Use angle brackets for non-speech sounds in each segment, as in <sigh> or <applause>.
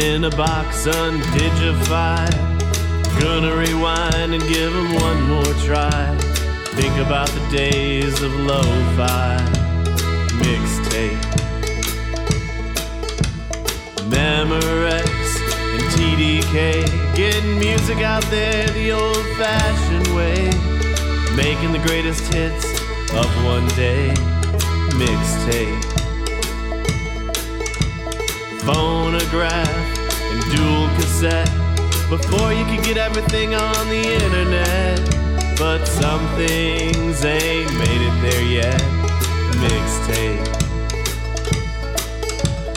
In a box undignified. Gonna rewind and give 'em one more try. Think about the days of lo-fi mixtape. Memorex and TDK getting music out there the old-fashioned way. Making the greatest hits of one day mixtape. Phonograph dual cassette before you could get everything on the internet. But some things ain't made it there yet. Mixtape.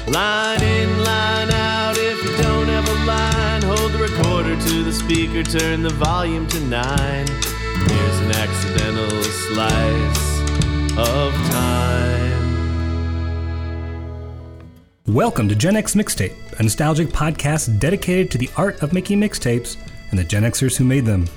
Line in, line out. If you don't have a line, hold the recorder to the speaker, turn the volume to nine. Here's an accidental slice of time. Welcome to Gen X Mixtape, a nostalgic podcast dedicated to the art of making mixtapes and the Gen Xers who made them.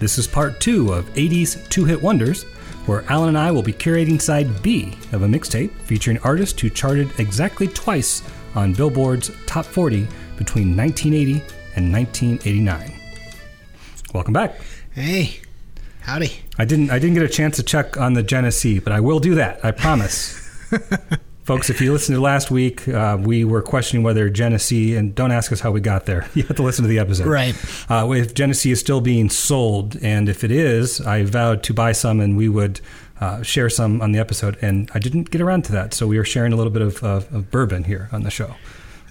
This is part two of 80s two hit wonders, where Alan and I will be curating side B of a mixtape featuring artists who charted exactly twice on Billboard's Top 40 between 1980 and 1989. Welcome back. Hey, howdy. I didn't I didn't get a chance to check on the Genesee, but I will do that. I promise. <laughs> Folks, if you listened to last week, uh, we were questioning whether Genesee, and don't ask us how we got there. <laughs> You have to listen to the episode. Right. Uh, if Genesee is still being sold, and if it is, I vowed to buy some and we would uh, share some on the episode, and I didn't get around to that. So we are sharing a little bit of, of, of bourbon here on the show.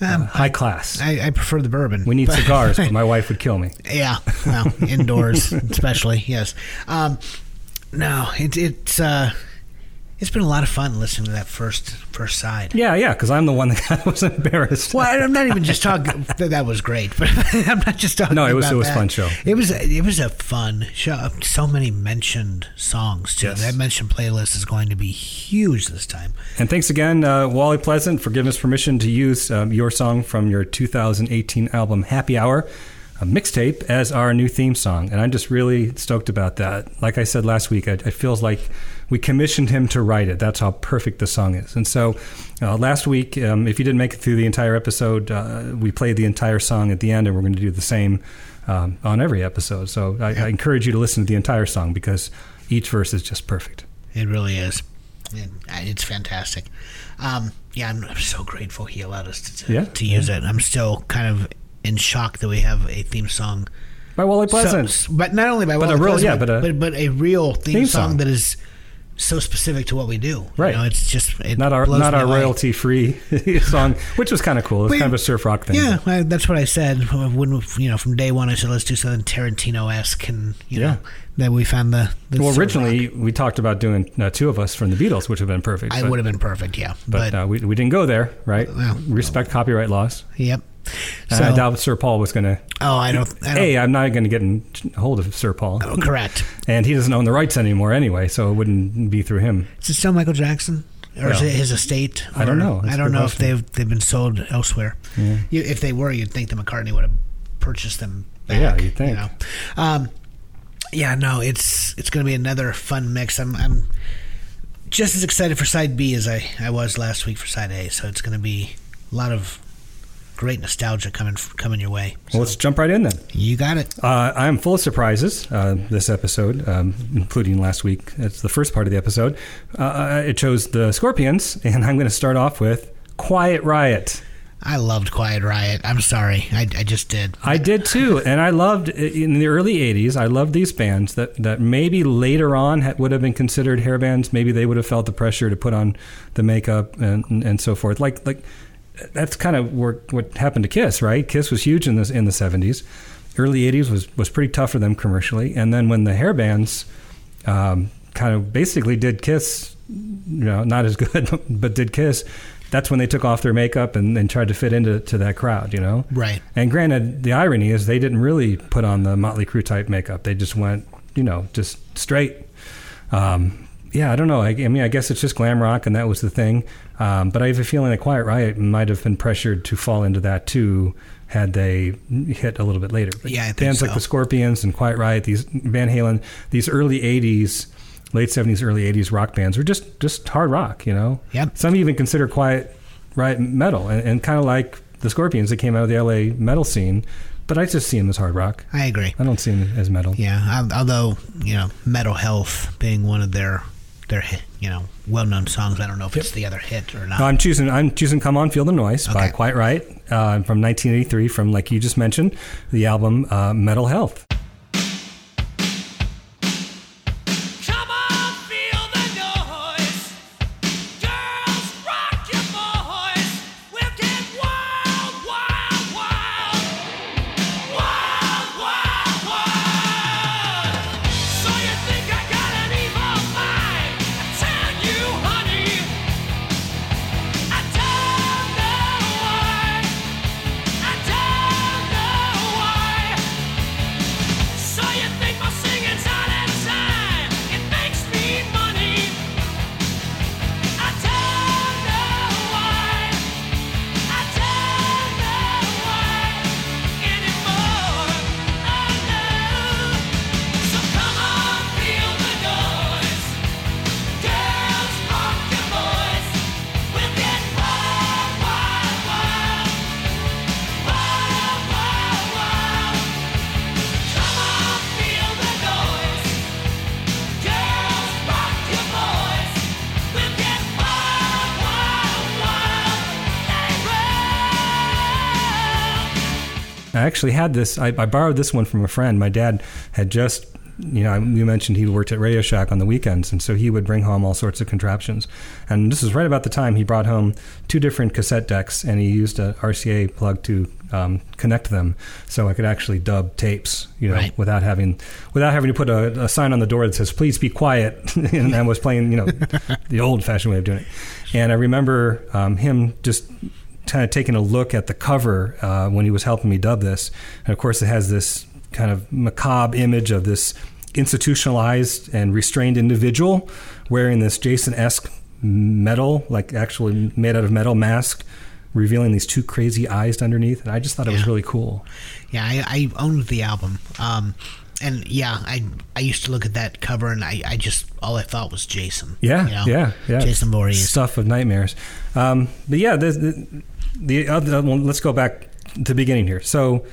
Um, Uh, high class. I, I prefer the bourbon. we need <laughs> cigars, but my wife would kill me. <laughs> Yeah, well, indoors especially. Yes. Um, no, it, it's uh, it's been a lot of fun listening to that first first side. Yeah, yeah, because I'm the one that <laughs> was embarrassed. Well, I'm not even just talking. <laughs> that, that was great, but <laughs> I'm not just talking. No, it was- it was a that. fun show. It was it was a fun show. So many mentioned songs too. Yes. That mentioned playlist is going to be huge this time. And thanks again, uh, Wally Pleasant, for giving us permission to use um, your song from your 2018 album Happy Hour, a mixtape, as our new theme song. And I'm just really stoked about that. Like I said last week, it, it feels like we commissioned him to write it. That's how perfect the song is. And so uh, last week, um, if you didn't make it through the entire episode, uh, we played the entire song at the end, and we're going to do the same um, on every episode. So I, I encourage you to listen to the entire song because each verse is just perfect. It really is. It, it's fantastic. Um, yeah, I'm, I'm so grateful he allowed us to, to, Yeah, to use it. I'm still kind of in shock that we have a theme song. By Wally So- but not only by But a Wally real- Pleasant, yeah, but a but, but a real theme, theme song, song. that is so specific to what we do. Right. You know, it's just it not our not our royalty free <laughs> song, which was kind of cool. It's was kind of a surf rock thing. Yeah, I, that's what I said when you know from day one. I said let's do something Tarantino esque, and you Yeah. know then we found the. the Well, originally rock. we talked about doing uh, two of us from the Beatles, which would have been perfect. I would have been perfect. Yeah, but, but, uh, we, we didn't go there, right? Well, Respect copyright laws. yep. And I doubt Sir Paul was going to. oh, I don't. I don't Hey, I'm not going to get in hold of Sir Paul, oh, correct. and he doesn't own the rights anymore anyway, so it wouldn't be through him. Is it still Michael Jackson, or is it his estate? I don't know. That's I don't know if they've they've been sold elsewhere. Yeah. You, if they were, you'd think that McCartney would have purchased them. Back, Yeah, you'd think. You know? um, yeah, no, it's it's going to be another fun mix. I'm I'm just as excited for side B as I I was last week for side A. So it's going to be a lot of great nostalgia coming coming your way. Well, let's jump right in then. You got it. Uh, I'm full of surprises uh, this episode, um, including last week. It's the first part of the episode. Uh, it chose the Scorpions, <laughs> and I'm going to start off with Quiet Riot. I loved Quiet Riot. I'm sorry, I, I just did. I did too, and I loved in the early '80s. I loved these bands that that maybe later on ha- would have been considered hair bands. Maybe they would have felt the pressure to put on the makeup and and, and so forth. Like like that's kind of where, what happened to Kiss, right? Kiss was huge in the in the '70s. Early '80s was was pretty tough for them commercially, and then when the hair bands um, kind of basically did Kiss, you know, not as good, <laughs> but did Kiss. That's when they took off their makeup and, and tried to fit into to that crowd, you know. Right. And granted, the irony is they didn't really put on the Motley Crue type makeup. They just went, you know, just straight. Um, yeah, I don't know. I, I mean, I guess it's just glam rock, and that was the thing. Um, but I have a feeling that Quiet Riot might have been pressured to fall into that too, had they hit a little bit later. But Yeah, I think bands so. like the Scorpions and Quiet Riot, these Van Halen, these early '80s, late '70s, early '80s rock bands were just just hard rock. You know. Yep. Some even consider Quiet Riot metal, and, and kind of like the Scorpions that came out of the LA metal scene, but I just see them as hard rock. I agree. I don't see them as metal. Yeah, although you know, Metal Health being one of their their you know well known songs. I don't know if it's the other hit or not. No, I'm choosing. I'm choosing "Come On, Feel the Noise" by Quiet Riot uh, from 1983, from like you just mentioned, the album uh, Metal Health. Actually had this. I, I borrowed this one from a friend. My dad had just, you know, you mentioned he worked at Radio Shack on the weekends, and so he would bring home all sorts of contraptions. And this is right about the time he brought home two different cassette decks, and he used a RCA plug to um, connect them, so I could actually dub tapes, you know, Right. without having without having to put a, a sign on the door that says "Please be quiet." <laughs> and I was playing, you know, <laughs> the old-fashioned way of doing it. And I remember um, him just kind of taking a look at the cover uh, when he was helping me dub this. And of course, it has this kind of macabre image of this institutionalized and restrained individual wearing this Jason esque metal, like actually made out of metal mask, revealing these two crazy eyes underneath. And I just thought it was really cool. Yeah, I, I owned the album. Um, and yeah, I I used to look at that cover and I, I just all I thought was Jason. Yeah, you know? yeah, yeah. Jason Voorhees. Stuff of nightmares. Um, but yeah, the, the, the other, well, let's go back to the beginning here. So,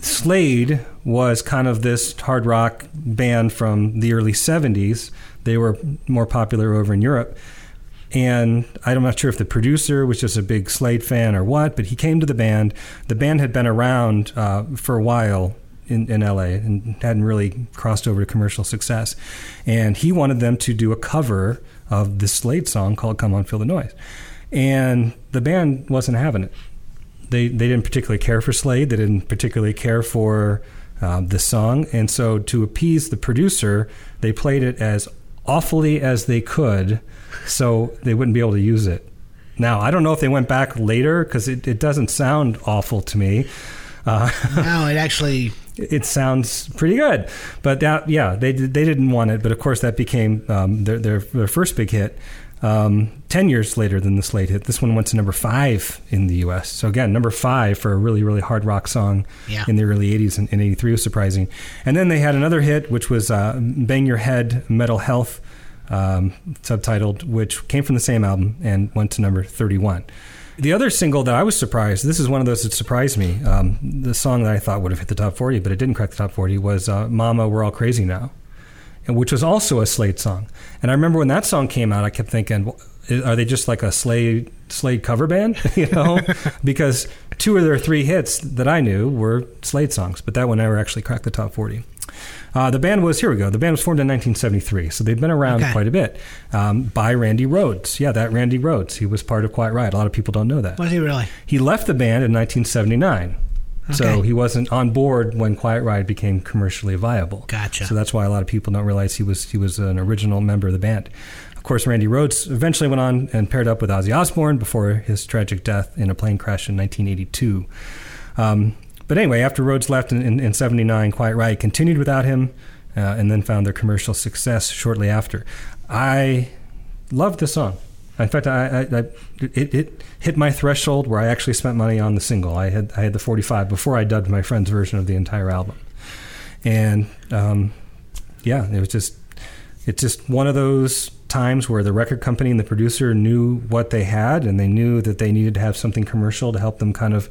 Slade was kind of this hard rock band from the early 70s. They were more popular over in Europe. And I'm not sure if the producer was just a big Slade fan or what, but he came to the band. The band had been around uh, for a while in, in LA and hadn't really crossed over to commercial success. And he wanted them to do a cover of this Slade song called Come On Feel the Noise. And the band wasn't having it. They, they didn't particularly care for Slade. They didn't particularly care for uh, the song. And so, to appease the producer, they played it as awfully as they could so they wouldn't be able to use it. Now, I don't know if they went back later because it, it doesn't sound awful to me. Uh, <laughs> no, it actually it sounds pretty good. But that, yeah, they they didn't want it. But of course, that became um, their, their their first big hit. Um, Ten years later than the Slade hit, this one went to number five in the U.S. So again, number five for a really really hard rock song Yeah. in the early '80s and in '83 was surprising. And then they had another hit, which was uh, "Bang Your Head, Metal Health," um, subtitled, which came from the same album and went to number 31. The other single that I was surprised, this is one of those that surprised me. Um, the song that I thought would have hit the top 40, but it didn't crack the top 40, was uh, Mama, We're All Crazy Now, and which was also a Slade song. And I remember when that song came out, I kept thinking, "W- are they just like a Slade, Slade cover band? <laughs> you know? <laughs> because two of their three hits that I knew were Slade songs, but that one never actually cracked the top 40. Uh, the band was here we go. The band was formed in 1973, so they've been around Okay. quite a bit. Um, by Randy Rhoads, yeah, that Randy Rhoads. He was part of Quiet Riot. A lot of people don't know that. was he really? He left the band in 1979, so he wasn't on board when Quiet Riot became commercially viable. Gotcha. So that's why a lot of people don't realize he was he was an original member of the band. Of course, Randy Rhoads eventually went on and paired up with Ozzy Osbourne before his tragic death in a plane crash in 1982. Um, but anyway, after Rhoads left in, in, in 79, Quiet Riot continued without him uh, and then found their commercial success shortly after. I love the song. In fact, I, I, I it, it hit my threshold where I actually spent money on the single. I had I had the 45 before I dubbed my friend's version of the entire album, and um, yeah, it was just it's just one of those times where the record company and the producer knew what they had and they knew that they needed to have something commercial to help them kind of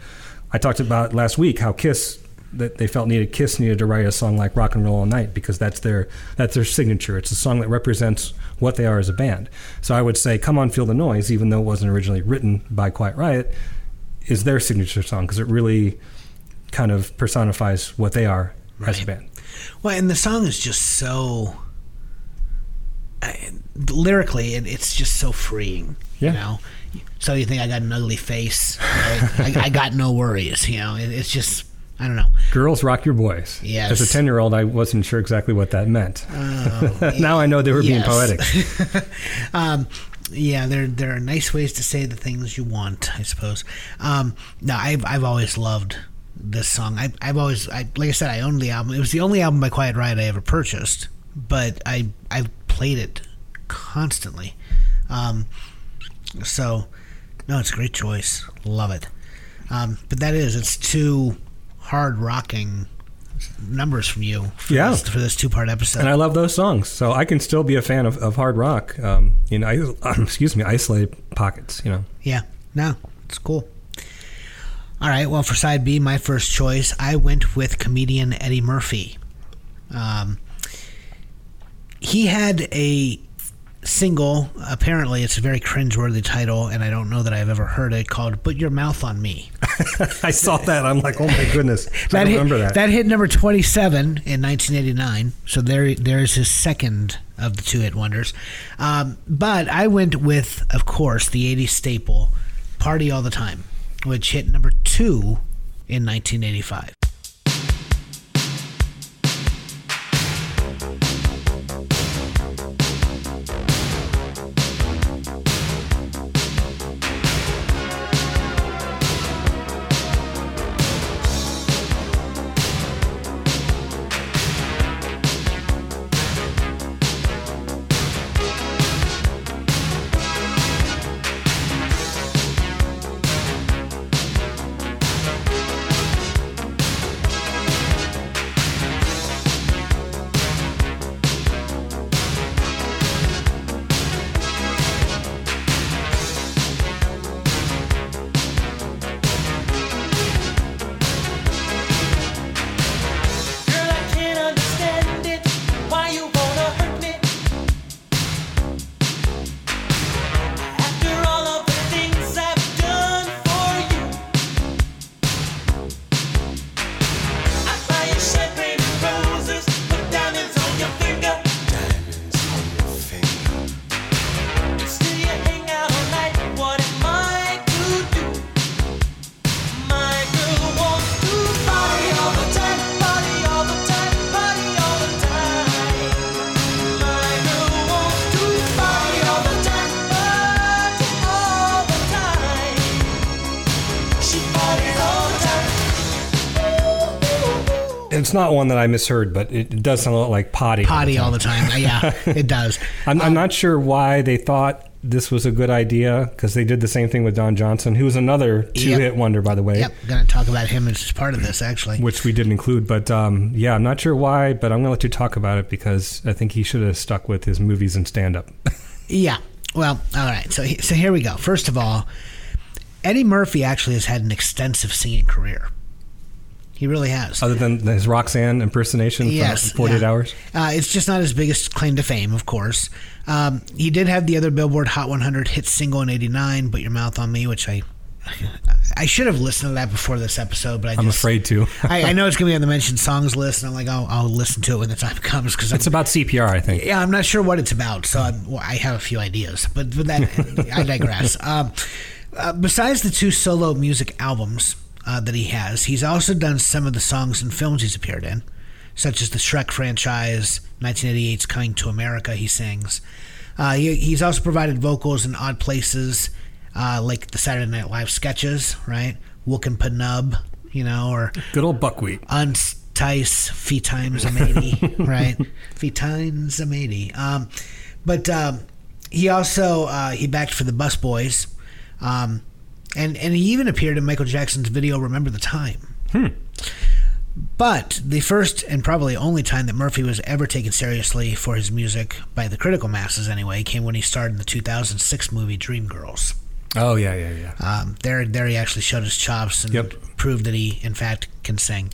I talked about last week how Kiss that they felt needed Kiss needed to write a song like Rock and Roll All Night because that's their that's their signature. It's a song that represents what they are as a band. So I would say Come On Feel the Noise even though it wasn't originally written by Quiet Riot is their signature song because it really kind of personifies what they are as a Right. band. Well, and the song is just so I, lyrically, it, it's just so freeing. Yeah. You know, so you think I got an ugly face? Right? I, I got no worries. You know, it, it's just I don't know. Girls rock your boys. Yes. As a 10 year old, I wasn't sure exactly what that meant. Oh, <laughs> now I know they were being poetic. <laughs> um, yeah, there there are nice ways to say the things you want, I suppose. Um, no, I've I've always loved this song. I, I've always, I, like I said, I owned the album. It was the only album by Quiet Riot I ever purchased, but I I played it constantly. Um, so, no, it's a great choice. Love it. Um, but that is, it's two hard rocking numbers from you for Yeah. this, for this two part episode. And I love those songs. So I can still be a fan of, of hard rock um, in, I, <coughs> excuse me, isolated pockets, you know. Yeah, no, it's cool. All right, well, for side B, my first choice, I went with comedian Eddie Murphy. Um, he had a single, apparently, it's a very cringeworthy title, and I don't know that I've ever heard it, called Put Your Mouth on Me. <laughs> I saw that. I'm like, oh my goodness. I don't hit, remember that. hit number 27 in 1989. So there, there's his second of the two hit wonders. Um, but I went with, of course, the 80s staple, Party All the Time, which hit number two in 1985. It's not one that I misheard, but it, does sound a lot like potty. Potty all the time. Uh, yeah, <laughs> it does. I'm, I'm not sure why they thought this was a good idea because they did the same thing with Don Johnson, who was another two hit wonder, by the way. Yep, going to talk about him as part of this, actually. which we didn't include. But um, yeah, I'm not sure why, but I'm going to let you talk about it because I think he should have stuck with his movies and stand up. <laughs> Yeah. Well, all right. So, so here we go. First of all, Eddie Murphy actually has had an extensive singing career. He really has. Other than his Roxanne impersonation Yes, for 48 yeah. hours. Uh, it's just not his biggest claim to fame, of course. Um, he did have the other Billboard Hot 100 hit single in '89, "Put Your Mouth on Me," which I I should have listened to that before this episode, but I I'm afraid to. I, I know <laughs> it's going to be on the mentioned songs list, and I'm like, oh, I'll listen to it when the time <laughs> comes because it's about CPR, I think. yeah, I'm not sure what it's about, so I'm, well, I have a few ideas, but, but that <laughs> I digress. Um, uh, besides the two solo music albums uh, that he has, he's also done some of the songs and films he's appeared in, such as the Shrek franchise, 1988's Coming to America. He sings. Uh, he, he's also provided vocals in odd places, uh, like the Saturday Night Live sketches, right? Wook and Penub, you know, or Good old buckwheat. untice fee times a matey, <laughs> right? Fee times a matey. Um, but um, he also uh, he backed for the Bus Boys, um, and and he even appeared in Michael Jackson's video "Remember the Time." But the first and probably only time that Murphy was ever taken seriously for his music by the critical masses, anyway, came when he starred in the 2006 movie Dreamgirls. Oh yeah, yeah, yeah. Um, there, there he actually showed his chops and Yep. proved that he, in fact, can sing.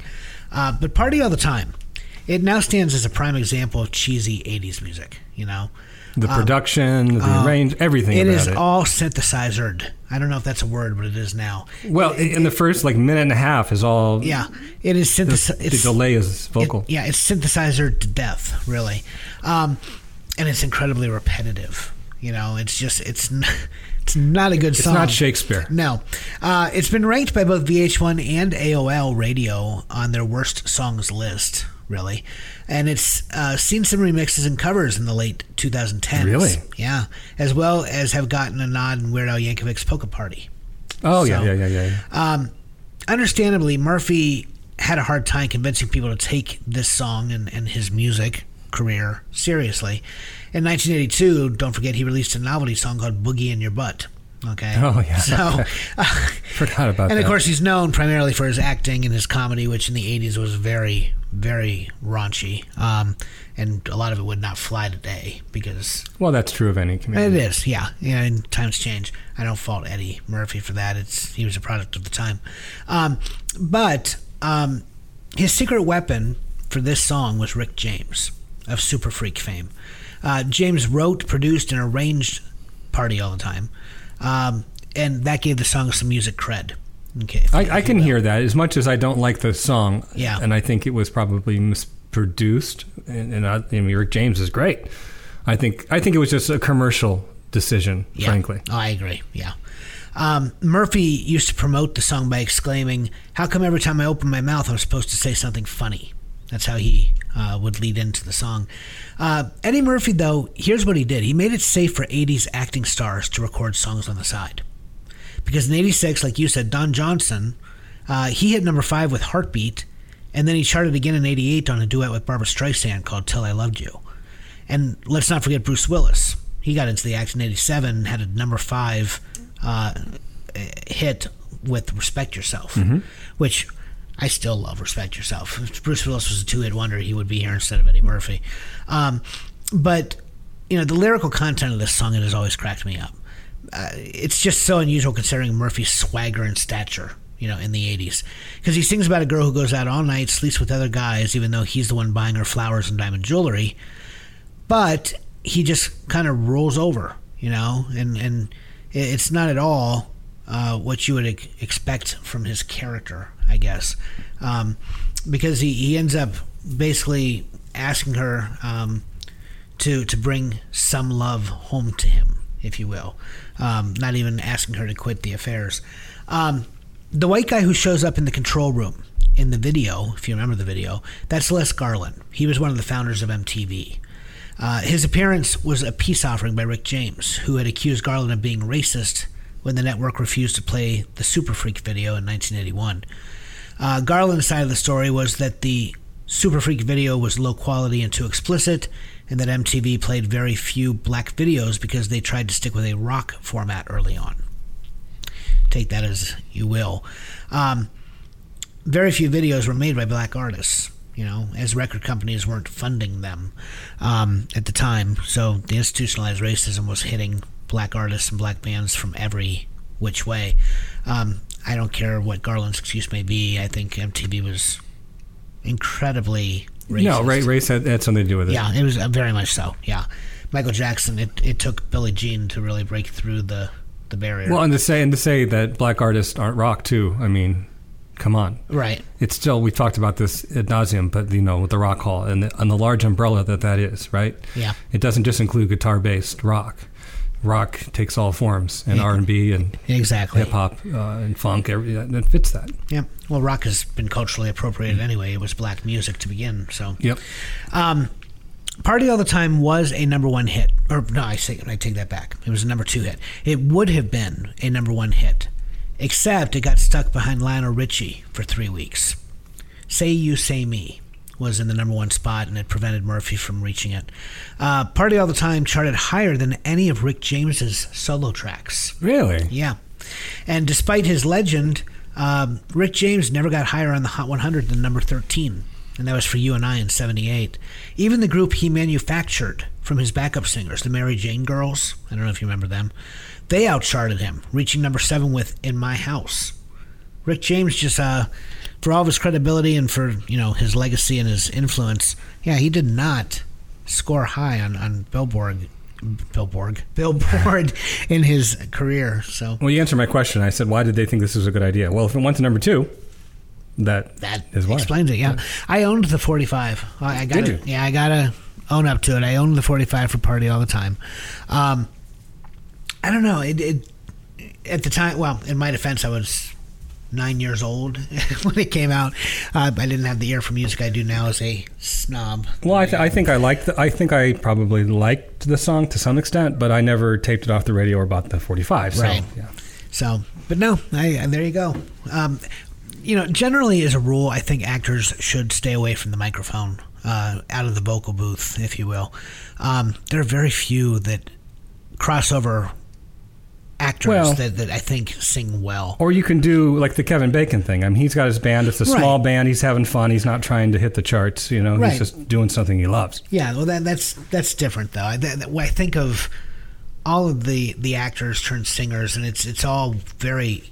Uh, but "Party All the Time," it now stands as a prime example of cheesy '80s music. You know, The production, the arrange, everything um, it is it. all synthesizered. I don't know if that's a word, but it is now. well, in the first like minute and a half is all. Yeah, it is The, synthesized. the delay is vocal. It- yeah, it's synthesizer to death, really, um, and it's incredibly repetitive. You know, it's just it's n- <laughs> it's not a good it's song. not Shakespeare. No, uh, it's been ranked by both VH1 and AOL Radio on their worst songs list. Really, and it's uh, seen some remixes and covers in the late 2010s. Really? Yeah, as well as have gotten a nod in Weird Al Yankovic's Polka Party. Oh yeah, So- yeah, yeah, yeah. yeah. Um, understandably, Murphy had a hard time convincing people to take this song and, and his music career seriously. In 1982, don't forget, he released a novelty song called Boogie in Your Butt. Okay. Oh, yeah. So, uh, <laughs> Forgot about <laughs> and that. of course, he's known primarily for his acting and his comedy, which in the 80s was very, very raunchy. Um, and a lot of it would not fly today because well, that's true of any community. It is, yeah. Yeah, and times change. I don't fault Eddie Murphy for that. It's he was a product of the time. Um, but um, his secret weapon for this song was Rick James of Super Freak fame. Uh, James wrote, produced, and arranged "Party All the Time," um, and that gave the song some music cred. Okay, I, I can hear that as much as I don't like the song. Yeah. and I think it was probably misproduced. And, and I, I mean, Rick James is great. I think I think it was just a commercial decision, Yeah. frankly. Oh, I agree. Yeah. Um, Murphy used to promote the song by exclaiming, How come every time I open my mouth, I'm supposed to say something funny? That's how he uh, would lead into the song. Uh, Eddie Murphy, though, here's what he did he made it safe for 80s acting stars to record songs on the side. Because in 86, like you said, Don Johnson, uh, he hit number five with Heartbeat, and then he charted again in 88 on a duet with Barbra Streisand called Till I Loved You. And let's not forget Bruce Willis. He got into the act in '87 and had a number five uh, hit with "Respect Yourself," which I still love. "Respect Yourself." If Bruce Willis was a two-hit wonder, he would be here instead of Eddie Murphy. Um, but you know, the lyrical content of this song it has always cracked me up. Uh, it's just so unusual considering Murphy's swagger and stature. You know, in the '80s, because he sings about a girl who goes out all night, sleeps with other guys, even though he's the one buying her flowers and diamond jewelry. But he just kind of rolls over, you know, and and it's not at all uh, what you would ex- expect from his character, I guess, um, because he, he ends up basically asking her um, to to bring some love home to him, if you will, um, not even asking her to quit the affairs. Um, the white guy who shows up in the control room in the video, if you remember the video, that's Les Garland. He was one of the founders of MTV. Uh, his appearance was a peace offering by Rick James, who had accused Garland of being racist when the network refused to play the Super Freak video in 1981. Uh, Garland's side of the story was that the Super Freak video was low quality and too explicit, and that MTV played very few black videos because they tried to stick with a rock format early on. Take that as you will. Um, very few videos were made by black artists, you know, as record companies weren't funding them um, at the time. So the institutionalized racism was hitting black artists and black bands from every which way. Um, I don't care what Garland's excuse may be. I think MTV was incredibly racist. No, right, race had, had something to do with it. Yeah, it was uh, very much so. Yeah, Michael Jackson. It, it took Billie Jean to really break through the the barrier. Well, and to say and to say that black artists aren't rock too. I mean, come on. right. It's still we talked about this ad nauseum, but you know, with the rock hall and the, and the large umbrella that that is, right? Yeah. It doesn't just include guitar based rock. Rock takes all forms, and. R and B and Exactly. hip hop uh, and funk. Every that fits that. Yeah. Well, rock has been culturally appropriated anyway. It was black music to begin. So. Yep. Um, Party All the Time was a number one hit. Or, no, I, say, I take that back. It was a number two hit. It would have been a number one hit, except it got stuck behind Lionel Richie for three weeks. Say You, Say Me was in the number one spot, and it prevented Murphy from reaching it. Uh, Party All the Time charted higher than any of Rick James's solo tracks. Really? Yeah. And despite his legend, Um, Rick James never got higher on the Hot 100 than number 13, and that was for you and I in 78. Even the group he manufactured from his backup singers, the Mary Jane Girls, I don't know if you remember them, they outcharted him, reaching number 7 with In My House. Rick James just, uh, for all of his credibility and for, you know, his legacy and his influence, yeah, he did not score high on, on Billboard. Billboard, <laughs> Billboard, in his career. So Well, you answered my question. I said, why did they think this was a good idea? Well, if it went to number two, that That is why. explains it. Yeah, I owned the 45. I I got it. you? Yeah, I gotta own up to it. I owned the 45 for party all the time. Um, I don't know. It, it at the time. Well, in my defense, I was nine years old <laughs> when it came out. Uh, I didn't have the ear for music I do now as a snob. Well, I, th- I think I liked. The, I think I probably liked the song to some extent, but I never taped it off the radio or bought the forty-five. So, Right. yeah. So, but no, I, there you go. Um, you know, generally as a rule, I think actors should stay away from the microphone, uh, out of the vocal booth, if you will. Um, there are very few that crossover actors Well- that, that I think sing well. Or you can do like the Kevin Bacon thing. I mean, he's got his band. It's a Right. small band. He's having fun. He's not trying to hit the charts. You know, Right. he's just doing something he loves. Yeah, well, that, that's that's different though. I, that, I think of all of the the actors turned singers, and it's it's all very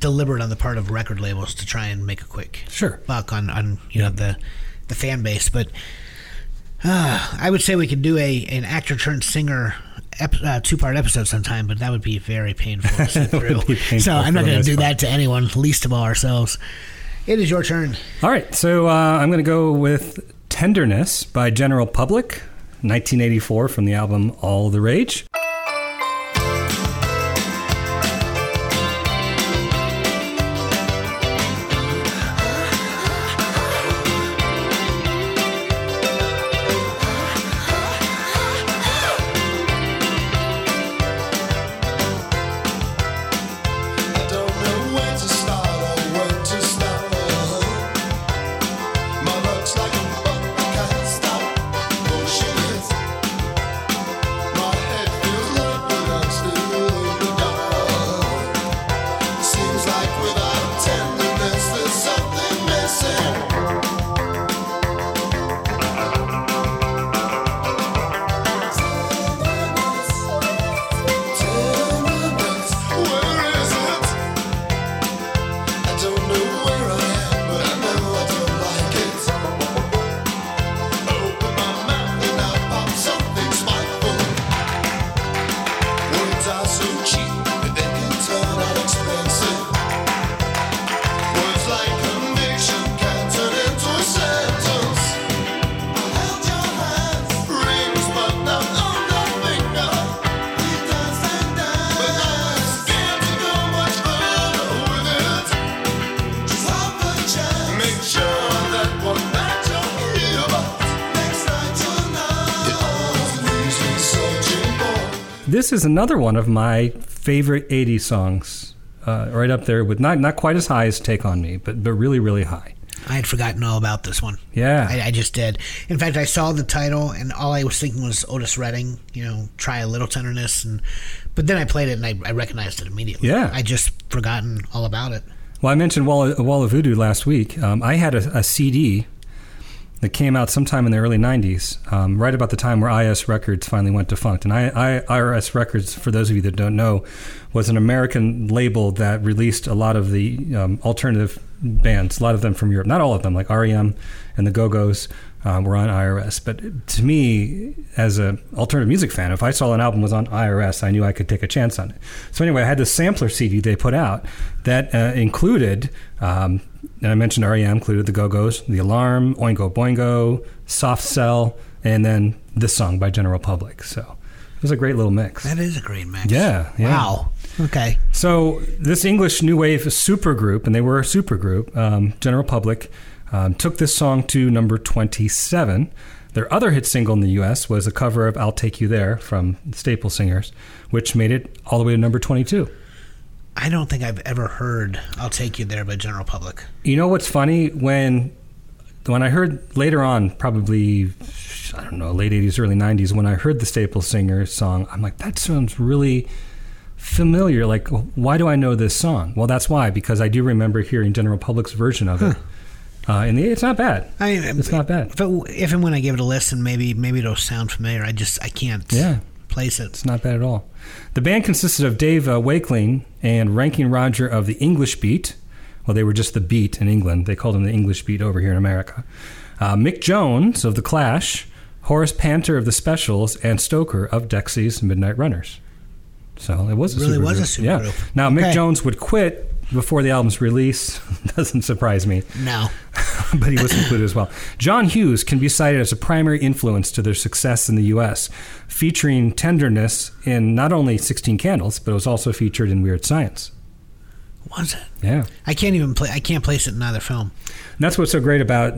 deliberate on the part of record labels to try and make a quick Sure. buck on on you know the the fan base. But uh, I would say we could do a an actor turned singer. Ep, uh, two part episode sometime, but that would be very painful to <laughs> sit through. be painful so I'm not going to do part. that to anyone, least of all ourselves. It is your turn. All right, so uh, I'm going to go with "Tenderness" by General Public, 1984, from the album "All the Rage." This is another one of my favorite 80s songs, uh, right up there with not not quite as high as "Take on Me," but but really really high. I had forgotten all about this one. Yeah. I, I just did. In fact, I saw the title, and all I was thinking was Otis Redding. You know, try a little tenderness, and but then I played it and I, I recognized it immediately. Yeah. I just forgotten all about it. Well, I mentioned Wall of, Wall of Voodoo last week. Um, I had a, a CD that came out sometime in the early 90s, um, right about the time where IRS Records finally went defunct. And I, I, IRS Records, for those of you that don't know, was an American label that released a lot of the um, alternative bands, a lot of them from Europe. Not all of them, like REM and the Go Go's. Uh, were on IRS, but to me, as an alternative music fan, if I saw an album was on IRS, I knew I could take a chance on it. So anyway, I had this sampler CD they put out that uh, included um, and I mentioned REM included the Go Go's, The Alarm, Oingo Boingo, Soft Cell, and then this song by General Public. So it was a great little mix. That is a great mix. Yeah, yeah. Wow. Okay. So this English new wave supergroup, and they were a supergroup, um, General Public, um, took this song to number 27. Their other hit single in the U.S. was a cover of "I'll Take You There" from the Staple Singers, which made it all the way to number 22. I don't think I've ever heard "I'll Take You There" by General Public. You know what's funny when when I heard later on, probably I don't know, late '80s, early '90s, when I heard the Staple Singers song, I'm like, that sounds really familiar. Like, why do I know this song? Well, that's why because I do remember hearing General Public's version of it. Uh, and it's not bad. I mean, It's not bad. If, it, if and when I give it a listen, maybe maybe it'll sound familiar. I just I can't Yeah. place it. It's not bad at all. The band consisted of Dave uh, Wakeling and Ranking Roger of the English Beat. Well, they were just the Beat in England. They called them the English Beat over here in America. Uh, Mick Jones of the Clash, Horace Panter of the Specials, and Stoker of Dexy's Midnight Runners. So it was a Really super was a group. super yeah. group. Now Mick Jones would quit before the album's release. <laughs> Doesn't surprise me No. <laughs> but he was included as well. John Hughes can be cited as a primary influence to their success in the U.S., featuring tenderness in not only 16 Candles, but it was also featured in Weird Science. Was it? Yeah. I can't even play. I can't place it in either film. And that's what's so great about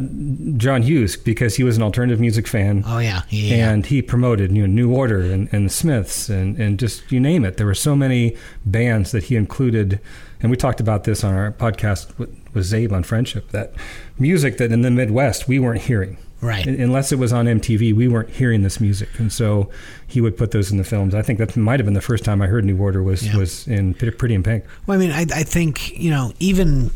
John Hughes, because he was an alternative music fan. Oh yeah, yeah. And he promoted you know, New Order and, and the Smiths and, and just you name it. There were so many bands that he included. And we talked about this on our podcast with, with Zabe on Friendship that music that in the Midwest we weren't hearing. Right. Unless it was on MTV, we weren't hearing this music. And so he would put those in the films. I think that might have been the first time I heard New Order was, Yeah. was in Pretty in Pink. Well, I mean, I, I think you know, even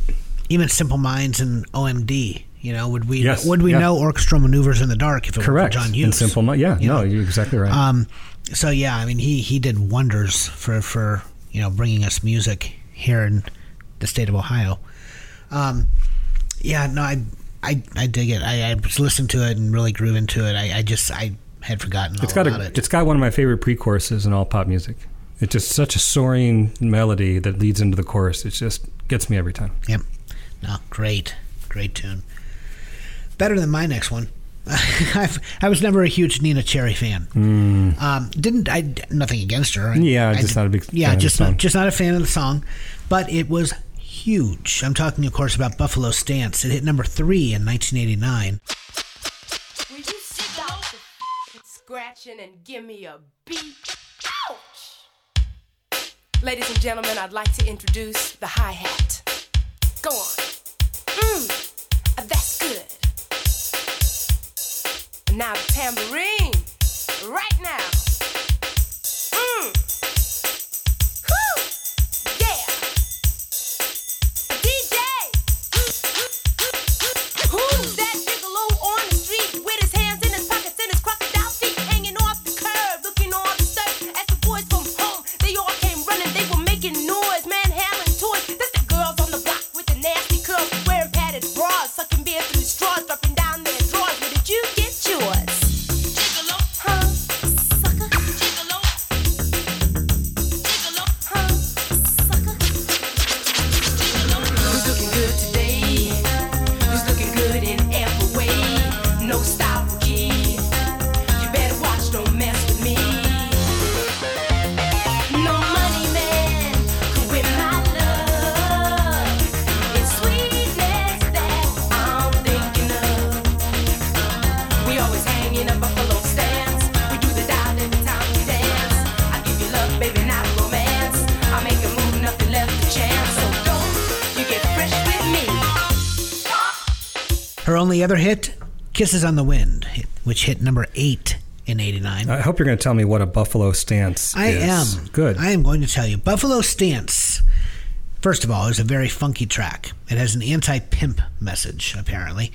even Simple Minds and OMD. You know, would we Yes, would we yeah. know orchestral maneuvers in the dark if it Correct. were John And Hughes? Simple Mi- Yeah, You no, know? you're exactly right. Um, so yeah, I mean, he he did wonders for for you know bringing us music here in the state of Ohio. Um, yeah, no, I I I dig it. I, I was listening to it and really grew into it. I, I just I had forgotten all It's got about a, it. it's got one of my favorite pre-choruses in all pop music. It's just such a soaring melody that leads into the chorus. It just gets me every time. Yep. No, great, great tune. Better than my next one. <laughs> I've, I was never a huge Neneh Cherry fan. Um, didn't I? Nothing against her. I- Hmm. Yeah, I just did- not a big Yeah, fan of the just song. not, just not a fan of the song, but it was huge. I'm talking, of course, about Buffalo Stance. It hit number three in 1989. Will you stop the scratching and give me a beat? Ouch! Ladies and gentlemen, I'd like to introduce the hi hat. Go on. Mmm, that's good. Now the tambourine. Right now. Only other hit, "Kisses on the Wind," which hit number eight in '89. I hope you're going to tell me what a buffalo stance is. I is. am. Good. I am going to tell you. Buffalo Stance, first of all, is a very funky track. It has an anti pimp message, apparently.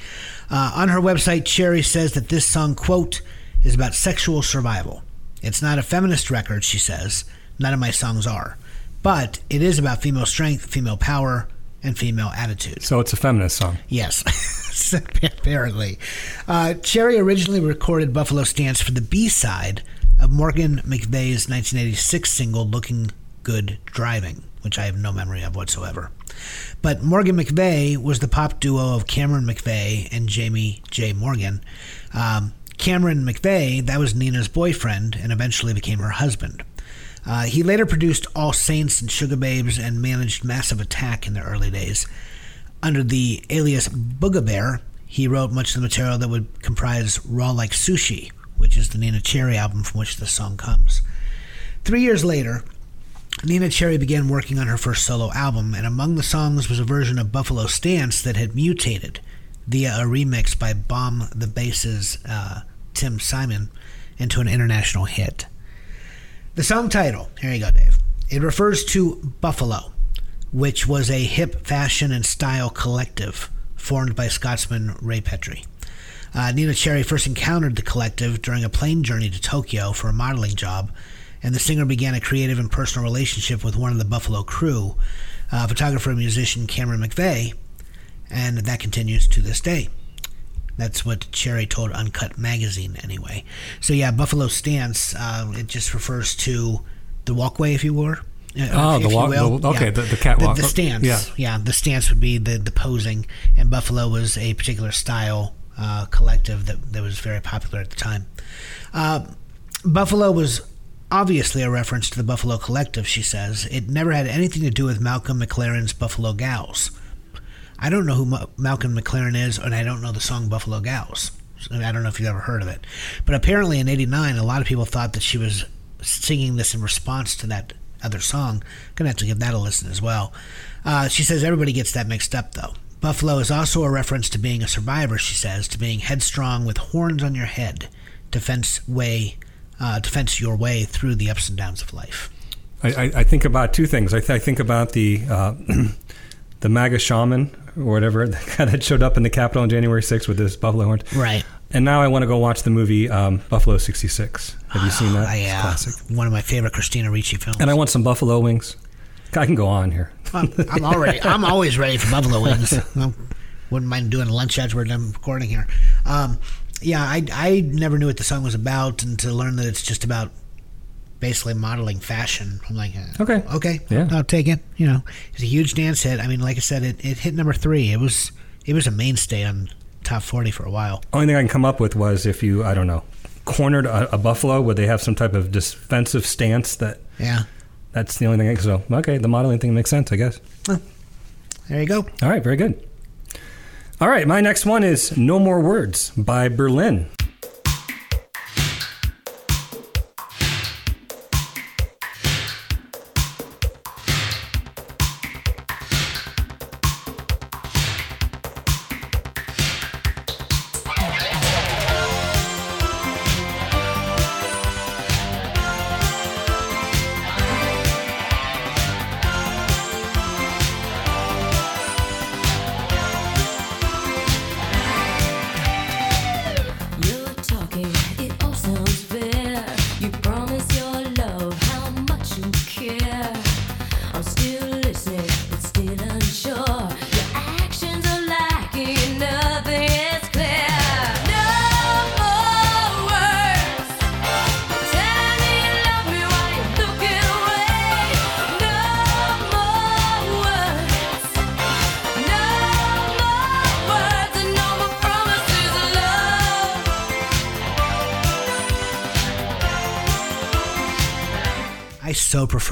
Uh, on her website, Cherry says that this song, quote, is about sexual survival. It's not a feminist record, she says. None of my songs are. But it is about female strength, female power, and female attitude. so it's a feminist song. Yes, <laughs> <laughs> apparently. Uh, Cherry originally recorded Buffalo Stance for the B side of Morgan McVey's 1986 single Looking Good Driving, which I have no memory of whatsoever. But Morgan McVey was the pop duo of Cameron McVey and Jamie J. Morgan. Um, Cameron McVey, that was Neneh's boyfriend and eventually became her husband. Uh, he later produced All Saints and Sugababes and managed Massive Attack in the early days. Under the alias Booga Bear, he wrote much of the material that would comprise Raw Like Sushi, which is the Neneh Cherry album from which the song comes. Three years later, Neneh Cherry began working on her first solo album, and among the songs was a version of Buffalo Stance that had mutated via a remix by Bomb the Bass's uh, Tim Simon into an international hit. The song title, here you go, Dave. It refers to Buffalo, which was a hip fashion and style collective formed by Scotsman Ray Petri. Uh, Neneh Cherry first encountered the collective during a plane journey to Tokyo for a modeling job, and the singer began a creative and personal relationship with one of the Buffalo crew, uh, photographer and musician Cameron McVey, and that continues to this day. That's what Cherry told Uncut Magazine, anyway. So yeah, Buffalo Stance. Uh, it just refers to the walkway, if you were. Oh, the walk- the- okay, the- the catwalk. The, the stance. Yeah. yeah. The stance would be the the posing, and Buffalo was a particular style uh, collective that that was very popular at the time. Uh, Buffalo was obviously a reference to the Buffalo Collective. She says it never had anything to do with Malcolm McLaren's Buffalo Gals. I don't know who Ma- Malcolm McLaren is, and I don't know the song Buffalo Gals. I don't know if you've ever heard of it. But apparently in 89, a lot of people thought that she was singing this in response to that other song. Gonna have to give that a listen as well. Uh, she says everybody gets that mixed up, though. Buffalo is also a reference to being a survivor, she says, to being headstrong with horns on your head, defense way, uh, defense your way through the ups and downs of life. I, I, think about two things. I, th- I think about the uh, <clears throat> the MAGA shaman or whatever, the <laughs> guy that showed up in the Capitol on January 6th with his buffalo horns. Right. And now I want to go watch the movie um, Buffalo 66. Have you seen that? I, It's uh, classic. One of my favorite Christina Ricci films. And I want some buffalo wings. I can go on here. I'm, I'm already. I'm always ready for buffalo wings. <laughs> I wouldn't mind doing a lunch as we're done recording here. Um, yeah, I I never knew what the song was about, and to learn that it's just about basically modeling fashion. I'm like, uh, Okay. okay, Yeah. I'll take it. You know, it's a huge dance hit. I mean, like I said, it, it hit number three. It was it was a mainstay on top forty for a while. Only thing I can come up with was if you, I don't know, cornered a, a buffalo, would they have some type of defensive stance that Yeah, that's the only thing I can so okay, the modeling thing makes sense, I guess. there you go. All right, very good. All right, my next one is No More Words by Berlin.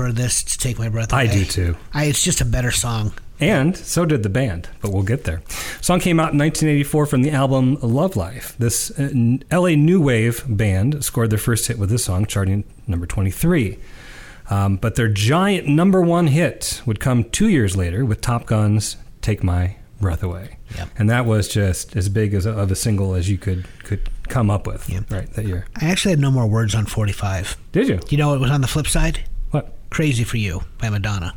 Prefer this to take my breath away. I do too. I, it's just a better song. And so did the band, but we'll get there. Song came out in 1984 from the album Love Life. This uh, LA New Wave band scored their first hit with this song, charting number 23. Um, but their giant number one hit would come two years later with Top Gun's Take My Breath Away. Yep. And that was just as big as a, of a single as you could, could come up with Yep. right that year. I actually had no more words on 45. Did you? You know it was on the flip side? Crazy for You by Madonna.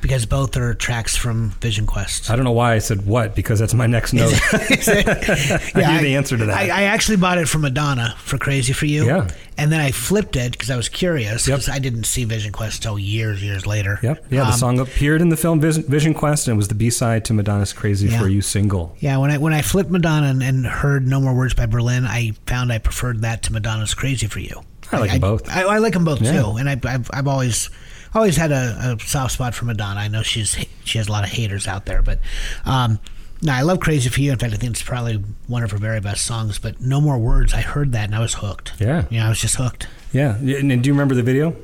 Because both are tracks from Vision Quest. I don't know why I said what because that's my next note. <laughs> <laughs> I knew the answer to that. I, I actually bought it from Madonna for Crazy for You. Yeah. And then I flipped it because I was curious Yep. because I didn't see Vision Quest until years, years later. Yep. Yeah, the Um, song appeared in the film Vis- Vision Quest and was the B-side to Madonna's Crazy Yeah. for You single. Yeah, when I when I flipped Madonna and, and heard No More Words by Berlin, I found I preferred that to Madonna's Crazy for You. I like 'em both. I, I like them both Yeah. too, and I, I've I've always always had a, a soft spot for Madonna. I know she's she has a lot of haters out there, but um, no, I love Crazy for You. In fact, I think it's probably one of her very best songs. But No More Words, I heard that and I was hooked. Yeah. yeah, I was just hooked. Yeah. And, and do you remember the video?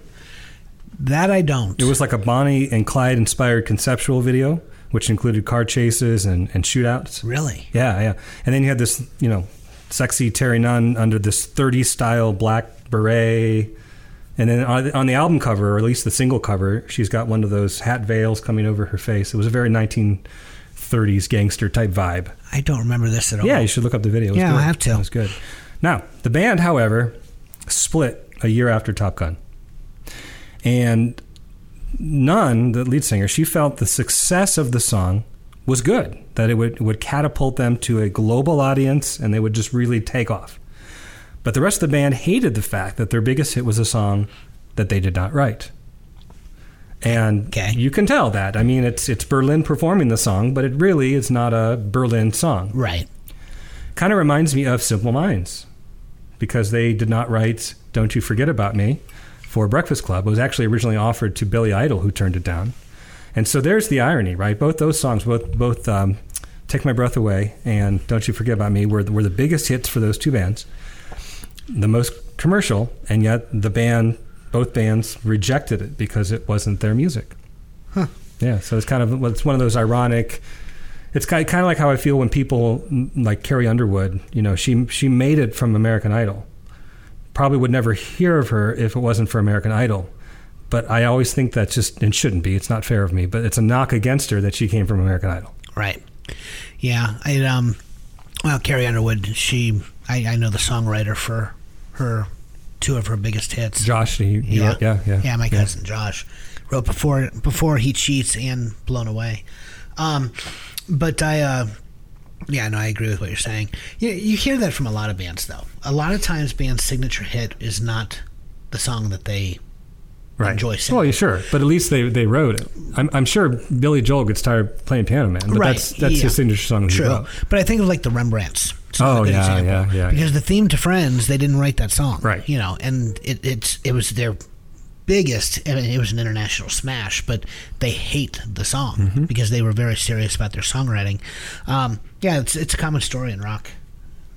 That I don't. It was like a Bonnie and Clyde inspired conceptual video, which included car chases and, and shootouts. really. Yeah, yeah. And then you had this, you know, sexy Terry Nunn under this 30s style black beret. And then on the, album cover, or at least the single cover, she's got one of those hat veils coming over her face. It was a very 1930s gangster type vibe. I don't remember this at all. Yeah, you should look up the video. It was Yeah, good. I'll have to. It was good. Now, the band, however, split a year after Top Gun. And Nunn, the lead singer, she felt the success of the song was good, that it would, would catapult them to a global audience and they would just really take off. But the rest of the band hated the fact that their biggest hit was a song that they did not write. And Okay. you can tell that. I mean, it's it's Berlin performing the song, but it really is not a Berlin song. Right. Kind of reminds me of Simple Minds because they did not write Don't You Forget About Me for Breakfast Club. It was actually originally offered to Billy Idol, who turned it down. And so there's the irony, right? Both those songs, both both um, Take My Breath Away and Don't You Forget About Me, were, were the biggest hits for those two bands, the most commercial, and yet the band, both bands rejected it because it wasn't their music. Huh. Yeah, so it's kind of it's one of those ironic. It's kind of like how I feel when people like Carrie Underwood. You know, she she made it from American Idol. Probably would never hear of her if it wasn't for American Idol. But I always think that just it shouldn't be. It's not fair of me. But it's a knock against her that she came from American Idol. Right. Yeah. I um. Well, Carrie Underwood. She. I, I know the songwriter for her two of her biggest hits. Josh, he, he yeah. wrote- yeah, yeah, Yeah, my cousin Josh wrote before before he cheats and blown away. Um, but I, uh, yeah, no, I agree with what you're saying. You, you hear that from a lot of bands, though. A lot of times, bands' signature hit is not the song that they right. enjoy singing. Well, yeah, sure, but at least they, they wrote it. I'm, I'm sure Billy Joel gets tired playing Piano Man, but right. that's that's yeah. his signature song. True. But I think of like the Rembrandts. It's Oh, good yeah, example. yeah, yeah. Because the theme to Friends, they didn't write that song. Right. You know, and it, it's it was their biggest. I mean, it was an international smash, but they hate the song Mm-hmm. because they were very serious about their songwriting. Um, yeah, it's it's a common story in rock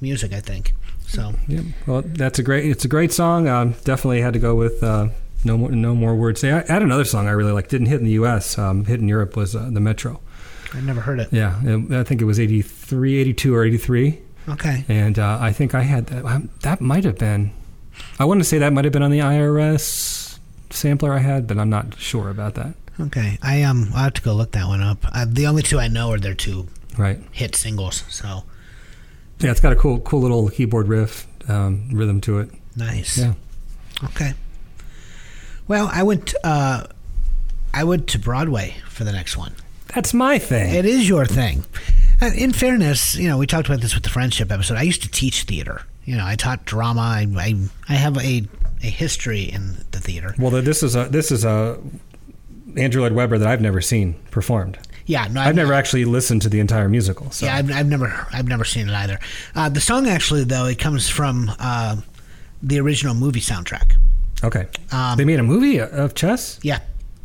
music, I think. So Yeah, well, that's a great. It's a great song. Um, definitely had to go with uh, no more. No more words. I I had another song I really liked. Didn't hit in the U.S. Um, hit in Europe was uh, the Metro. I've never heard it. Yeah, I think it was 83, 82 or eighty three, Okay. and uh, I think I had that. Um, that might have been. I want to say that might have been on the IRS sampler I had, but I'm not sure about that. Okay. I um I have to go look that one up. Uh, the only two I know are their two Right. hit singles. So Yeah, it's got a cool, cool little keyboard riff um, rhythm to it. nice. Yeah. Okay. Well, I went. Uh, I went to Broadway for the next one. That's my thing. It is your thing. Uh, In fairness, you know, we talked about this with the friendship episode. I used to teach theater. You know, I taught drama. I I, I have a a history in the theater. well, this is a this is a Andrew Lloyd Webber that I've never seen performed. Yeah, no, I've never actually listened to the entire musical. So Yeah, I've, I've never I've never seen it either. Uh, the song actually, though, it comes from uh, the original movie soundtrack. okay, Um, they made a movie of chess. Yeah,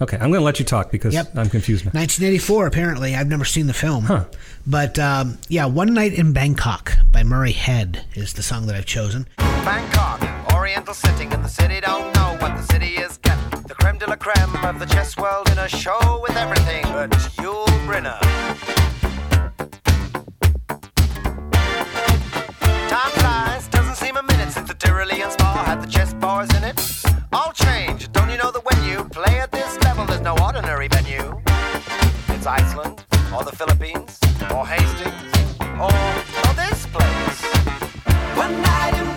Okay, I'm going to let you talk because Yep. I'm confused now. 1984. Apparently, I've never seen the film. Huh. But um, yeah, "One Night in Bangkok" by Murray Head is the song that I've chosen. Bangkok, Oriental setting, and the city don't know what the city is getting. The creme de la creme of the chess world in a show with everything but Yul Brynner. Time flies, doesn't seem a minute since the Tyrolean spa had the chess bars in it. All change, don't you know that when you play at this level, there's no ordinary venue? It's Iceland, or the Philippines, or Hastings, or, or this place. One night in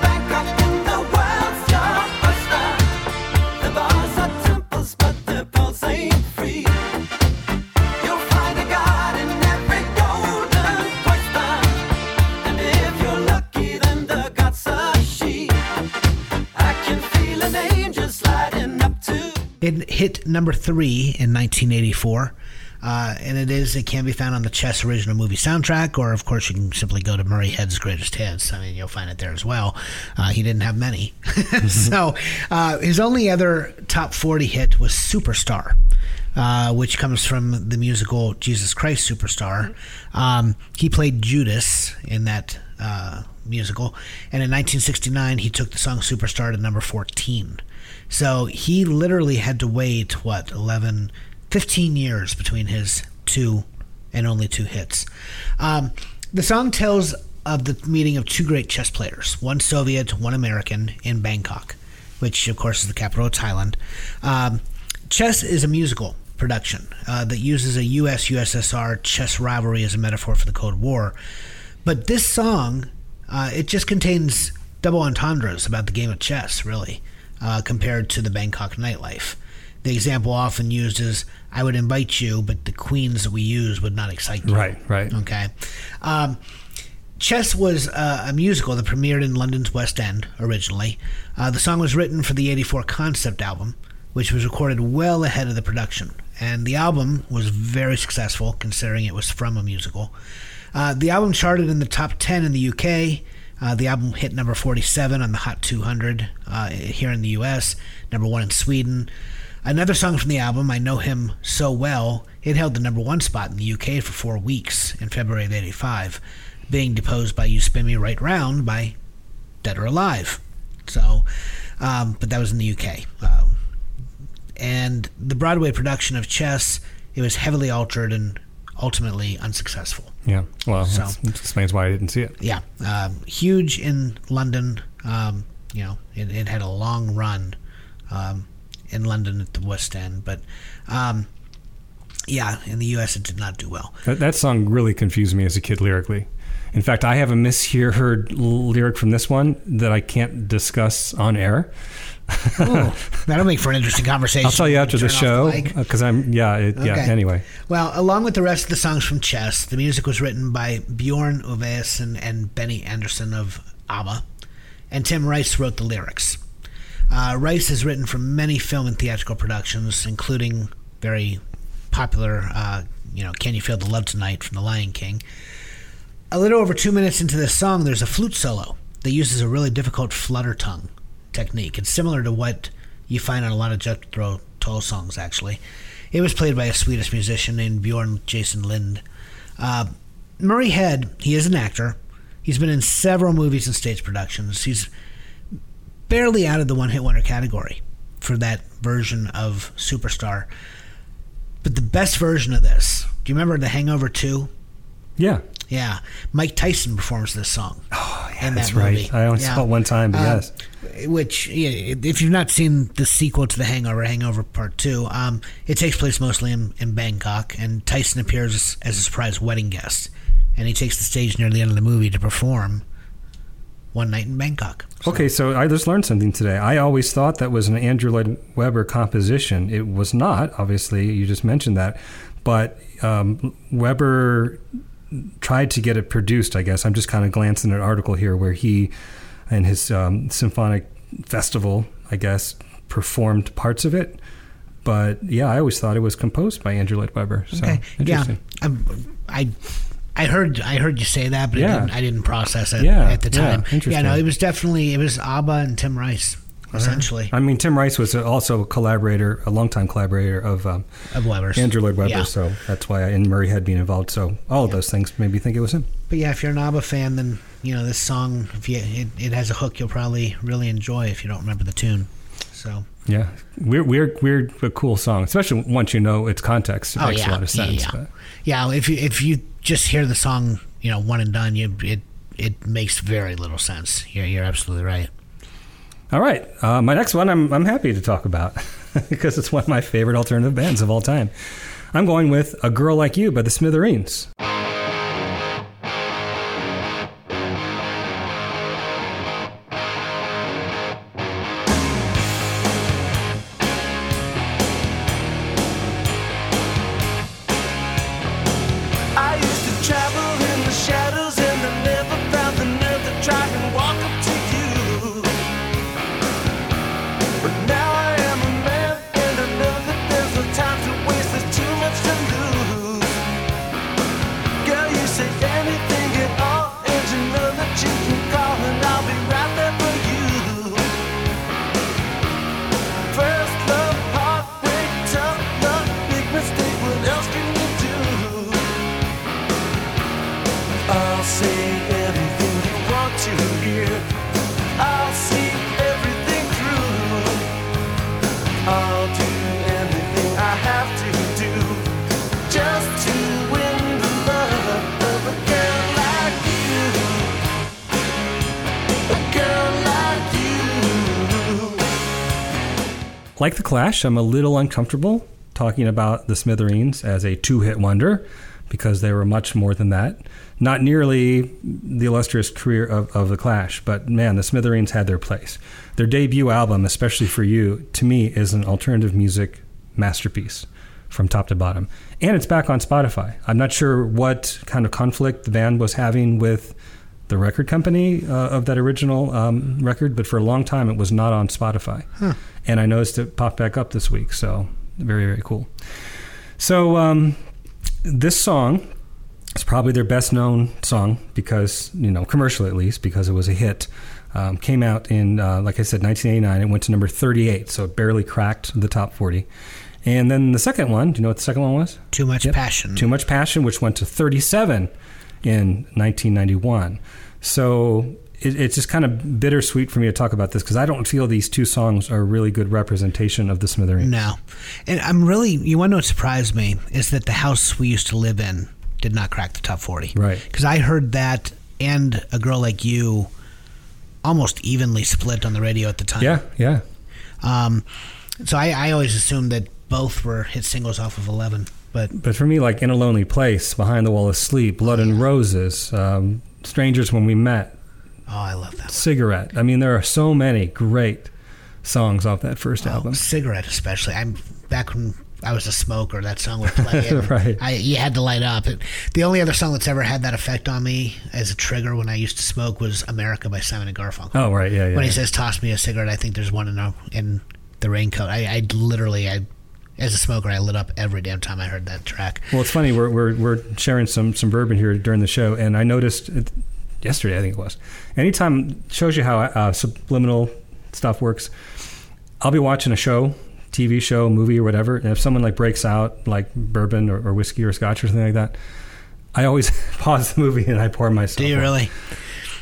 It hit number three in 1984. Uh, and it is, it can be found on the Chess original movie soundtrack, or of course, you can simply go to Murray Head's greatest hits. I mean, you'll find it there as well. Uh, he didn't have many. <laughs> so, uh, his only other top 40 hit was Superstar, uh, which comes from the musical Jesus Christ Superstar. Um, he played Judas in that uh, musical, and in 1969, he took the song Superstar to number 14. So he literally had to wait, what, 11, 15 years between his two and only two hits. Um, the song tells of the meeting of two great chess players, one Soviet, one American, in Bangkok, which, of course, is the capital of Thailand. Um, chess is a musical production uh, that uses a U.S. USSR chess rivalry as a metaphor for the Cold War. But this song, uh, it just contains double entendres about the game of chess, really, uh, compared to the Bangkok nightlife. the example often used is I would invite you, but the queens that we use would not excite you. Right, right. Okay. Um, Chess was uh, a musical that premiered in London's West End originally. Uh, the song was written for the 84 concept album, which was recorded well ahead of the production. And the album was very successful considering it was from a musical. Uh, the album charted in the top 10 in the UK. Uh, the album hit number 47 on the Hot 200 uh, here in the US, number one in Sweden. Another song from the album, I Know Him So Well, it held the number one spot in the UK for four weeks in February of 85, being deposed by You Spin Me Right Round by Dead or Alive. So, um, but that was in the UK. Uh, and the Broadway production of Chess, it was heavily altered and ultimately unsuccessful. Yeah. Well, So- that explains why I didn't see it. Yeah, um, huge in London. Um, you know, it, it had a long run um, in London at the West End, but um, yeah, in the U.S. it did not do well. That, that song really confused me as a kid lyrically. In fact, I have a misheard lyric from this one that I can't discuss on air. Ooh, that'll make for an interesting conversation. I'll tell you after the show because I'm yeah it, yeah. Okay. Anyway, Well, along with the rest of the songs from Chess, the music was written by Bjorn Ulvaeus and Benny Andersson of ABBA, and Tim Rice wrote the lyrics. Uh, Rice has written for many film and theatrical productions, including very popular, uh, you know, "Can You Feel the Love Tonight" from The Lion King. A little over two minutes into this song, there's a flute solo that uses a really difficult flutter tongue technique. It's similar to what you find on a lot of Jethro Tull songs, actually. It was played by a Swedish musician named Bjorn Jason Lindh. Uh, Murray Head, he is an actor. He's been in several movies and stage productions. He's barely out of the one hit wonder category for that version of Superstar. But the best version of this, do you remember The Hangover 2? yeah, Yeah, Mike Tyson performs this song. Oh, yeah, that's right. I only saw it one time, but yes. Which, if you've not seen the sequel to The Hangover, Hangover Part Two, um, it takes place mostly in, in Bangkok, and Tyson appears as, a surprise wedding guest, and he takes the stage near the end of the movie to perform "One Night in Bangkok." Okay, so I just learned something today. I always thought that was an Andrew Lloyd Webber composition. It was not, obviously. You just mentioned that. But um, Webber tried to get it produced, I guess. I'm just kind of glancing at an article here where he and his um, symphonic festival, I guess, performed parts of it. But yeah, I always thought it was composed by Andrew Lloyd Webber. So, Okay, yeah. I'm, I. I heard I heard you say that, but I, Yeah. didn't, I didn't process it Yeah, at the yeah, time. interesting. no, it was definitely it was ABBA and Tim Rice, essentially, I mean, Tim Rice was also a collaborator, a longtime collaborator of um, of Webber's. Andrew Lloyd Webber, Yeah. so that's why I, and Murray had been involved. So all of those things made me think it was him. But yeah, if you're an ABBA fan, then you know this song. If you it, it has a hook, you'll probably really enjoy if you don't remember the tune. So Yeah, weird, weird, weird, but cool song. Especially once you know its context, it oh makes yeah, a lot of sense. yeah, but- yeah. If you if you just hear the song, you know, one and done, you it it makes very little sense. You're you're absolutely right. All right, uh, my next one, I'm I'm happy to talk about <laughs> because it's one of my favorite alternative bands of all time. I'm going with "A Girl Like You" by the Smithereens. Clash, I'm a little uncomfortable talking about the Smithereens as a two-hit wonder because they were much more than that. Not nearly the illustrious career of, of the Clash, but man, the Smithereens had their place. Their debut album, especially for you, to me is an alternative music masterpiece from top to bottom. And it's back on Spotify. I'm not sure what kind of conflict the band was having with the record company uh, of that original um, record, but for a long time it was not on Spotify. And I noticed it popped back up this week. So very, very cool. So um, this song is probably their best known song because, you know, commercially at least, because it was a hit. Um, came out in, uh, like I said, 1989. It went to number 38, so it barely cracked the top 40. And then the second one, do you know what the second one was? Too much Yep. passion. Too Much Passion, which went to 37 in 1991. So it, it's just kind of bittersweet for me to talk about this because I don't feel these two songs are a really good representation of the Smithereens. No. And I'm really, you want to know what surprised me is that the house we used to live in did not crack the top 40. Right. Because I heard that and A Girl Like You almost evenly split on the radio at the time. Yeah, yeah. Um, so I, I always assumed that both were hit singles off of 11. But But for me, like In a Lonely Place, Behind the Wall of Sleep, Blood and Roses, um, Strangers When We Met, oh, I love that. Cigarette. I mean, there are so many great songs off that first Oh, album. cigarette, especially. I'm back when I was a smoker. That song would play. <laughs> Right. I, you had to light up. It, the only other song that's ever had that effect on me as a trigger when I used to smoke was "America" by Simon and Garfunkel. Oh, right, yeah, yeah. When he says "toss me a cigarette," I think there's one in the, in the raincoat. I, I literally, I as a smoker, I lit up every damn time I heard that track. Well, it's funny. We're, we're, we're sharing some, some bourbon here during the show, and I noticed it, yesterday, I think it was. Anytime shows you how uh, subliminal stuff works. I'll be watching a show, TV show, movie, or whatever, and if someone like breaks out like bourbon or, or whiskey or scotch or something like that, I always <laughs> pause the movie and I pour myself. Do you one. really?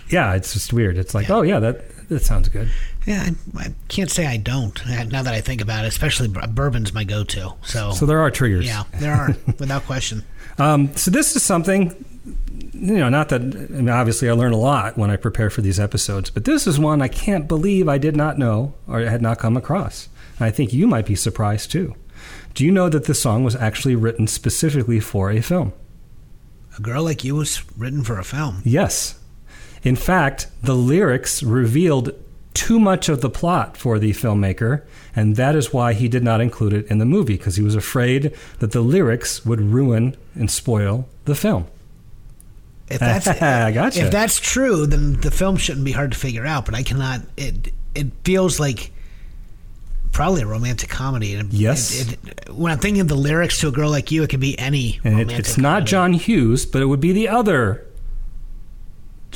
Yeah, it's just weird. It's like, oh yeah, that that sounds good. Yeah, I, I can't say I don't. uh, Now that I think about it, especially bourbon's my go-to. So, So there are triggers. yeah, there are <laughs> without question. Um, so this is something, you know, not that I mean, obviously I learn a lot when I prepare for these episodes, but this is one I can't believe I did not know or had not come across. And I think you might be surprised too. Do you know that this song was actually written specifically for a film? A girl like you was written for a film. Yes. In fact, the lyrics revealed too much of the plot for the filmmaker, and that is why he did not include it in the movie because he was afraid that the lyrics would ruin and spoil the film. If that's <laughs> gotcha. if that's true, then the film shouldn't be hard to figure out. But I cannot. It it feels like probably a romantic comedy. And Yes. It, it, when I'm thinking of the lyrics to a girl like you, it could be any. And it, it's not comedy. John Hughes, but it would be the other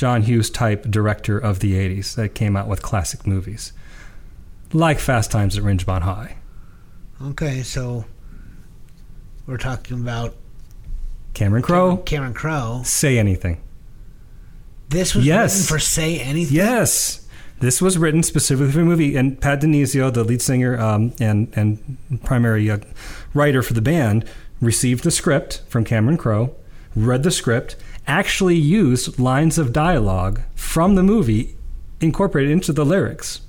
John Hughes type director of the 80s that came out with classic movies, like Fast Times at Ridgemont High. Okay, so we're talking about Cameron Crowe, Cameron Crowe. Say Anything. This was Yes. written for Say Anything. Yes. This was written specifically for the movie, and Pat DiNizio, the lead singer um, and and primary uh, writer for the band, received the script from Cameron Crowe, read the script, actually used lines of dialogue from the movie incorporated into the lyrics.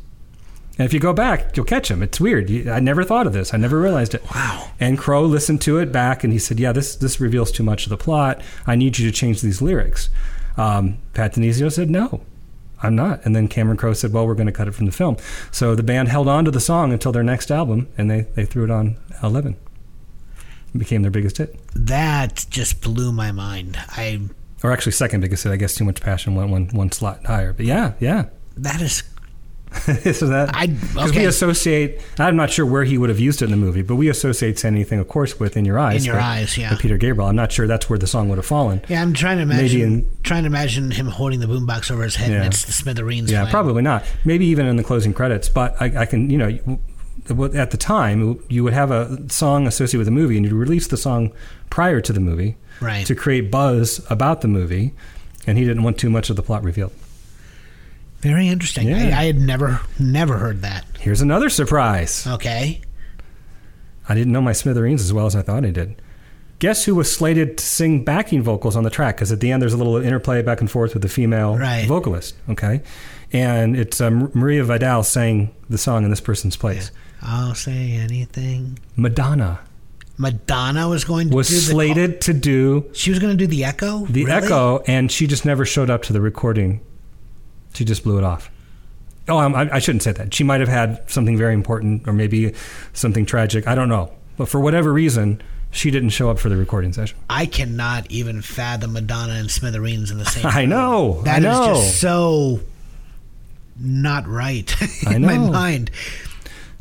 And if you go back, you'll catch them. It's weird. I never thought of this. I never realized it. Wow. And Crowe listened to it back, and he said, "Yeah, this this reveals too much of the plot. I need you to change these lyrics." Um, Pat DiNizio said, "No, I'm not." And then Cameron Crowe said, "Well, we're going to cut it from the film." So the band held on to the song until their next album, and they they threw it on Eleven. It became their biggest hit, That just blew my mind. I or actually second biggest hit. I guess Too Much Passion went one one slot higher. But yeah, yeah. that is <laughs> so that I- because we associate. I'm not sure where he would have used it in the movie, but we associate anything, of course, with "In Your Eyes." In Your by- Eyes, yeah. Peter Gabriel. I'm not sure that's where the song would have fallen. yeah. I'm trying to Maybe imagine in- trying to imagine him holding the boombox over his head, Yeah. and it's the Smithereens. Yeah, playing. probably not. Maybe even in the closing credits. But I, I can, you know, at the time, you would have a song associated with a movie, and you'd release the song prior to the movie Right. to create buzz about the movie. And he didn't want too much of the plot revealed. Very interesting. Yeah. I, I had never never heard that. Here's another surprise. Okay. I didn't know my Smithereens as well as I thought I did. Guess who was slated to sing backing vocals on the track? Because at the end, there's a little interplay back and forth with the female Right. vocalist. Okay, and it's um, Maria Vidal sang the song in this person's place. I'll say anything. Madonna Madonna was going to was do the slated to do She was going to do the echo. the Really? echo, and she just never showed up to the recording. She just blew it off. Oh, I, I shouldn't say that. She might have had something very important, or maybe something tragic. I don't know. but for whatever reason, she didn't show up for the recording session. I cannot even fathom Madonna and Smithereens in the same. <laughs> I know. That I is just so not right I <laughs> in my mind.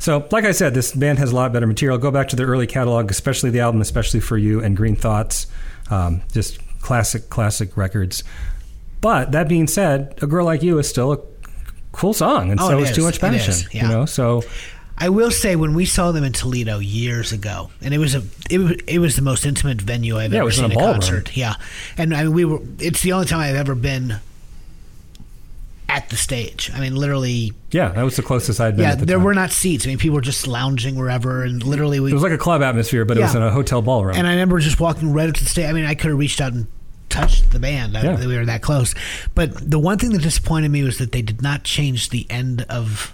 So, like I said, this band has a lot better material. Go back to their early catalog, especially the album, especially for you and Green Thoughts. Um, just classic, classic records. But that being said, a girl like you is still a cool song, and Oh, so it is is. Too Much Passion. is, yeah. You know, so I will say when we saw them in Toledo years ago, and it was a it, was- it was the most intimate venue I've Yeah, it ever seen a a, concert. Yeah, and I mean we were. It's the only time I've ever been at the stage. I mean, literally. yeah, that was the closest I'd been. Yeah, at the there time. were not seats. I mean, people were just lounging wherever, and literally we. It was like a club atmosphere, but it was in a hotel ballroom. And I remember just walking right up to the stage. I mean, I could have reached out and touched the band. I- Yeah. we were that close. But the one thing that disappointed me was that they did not change the end of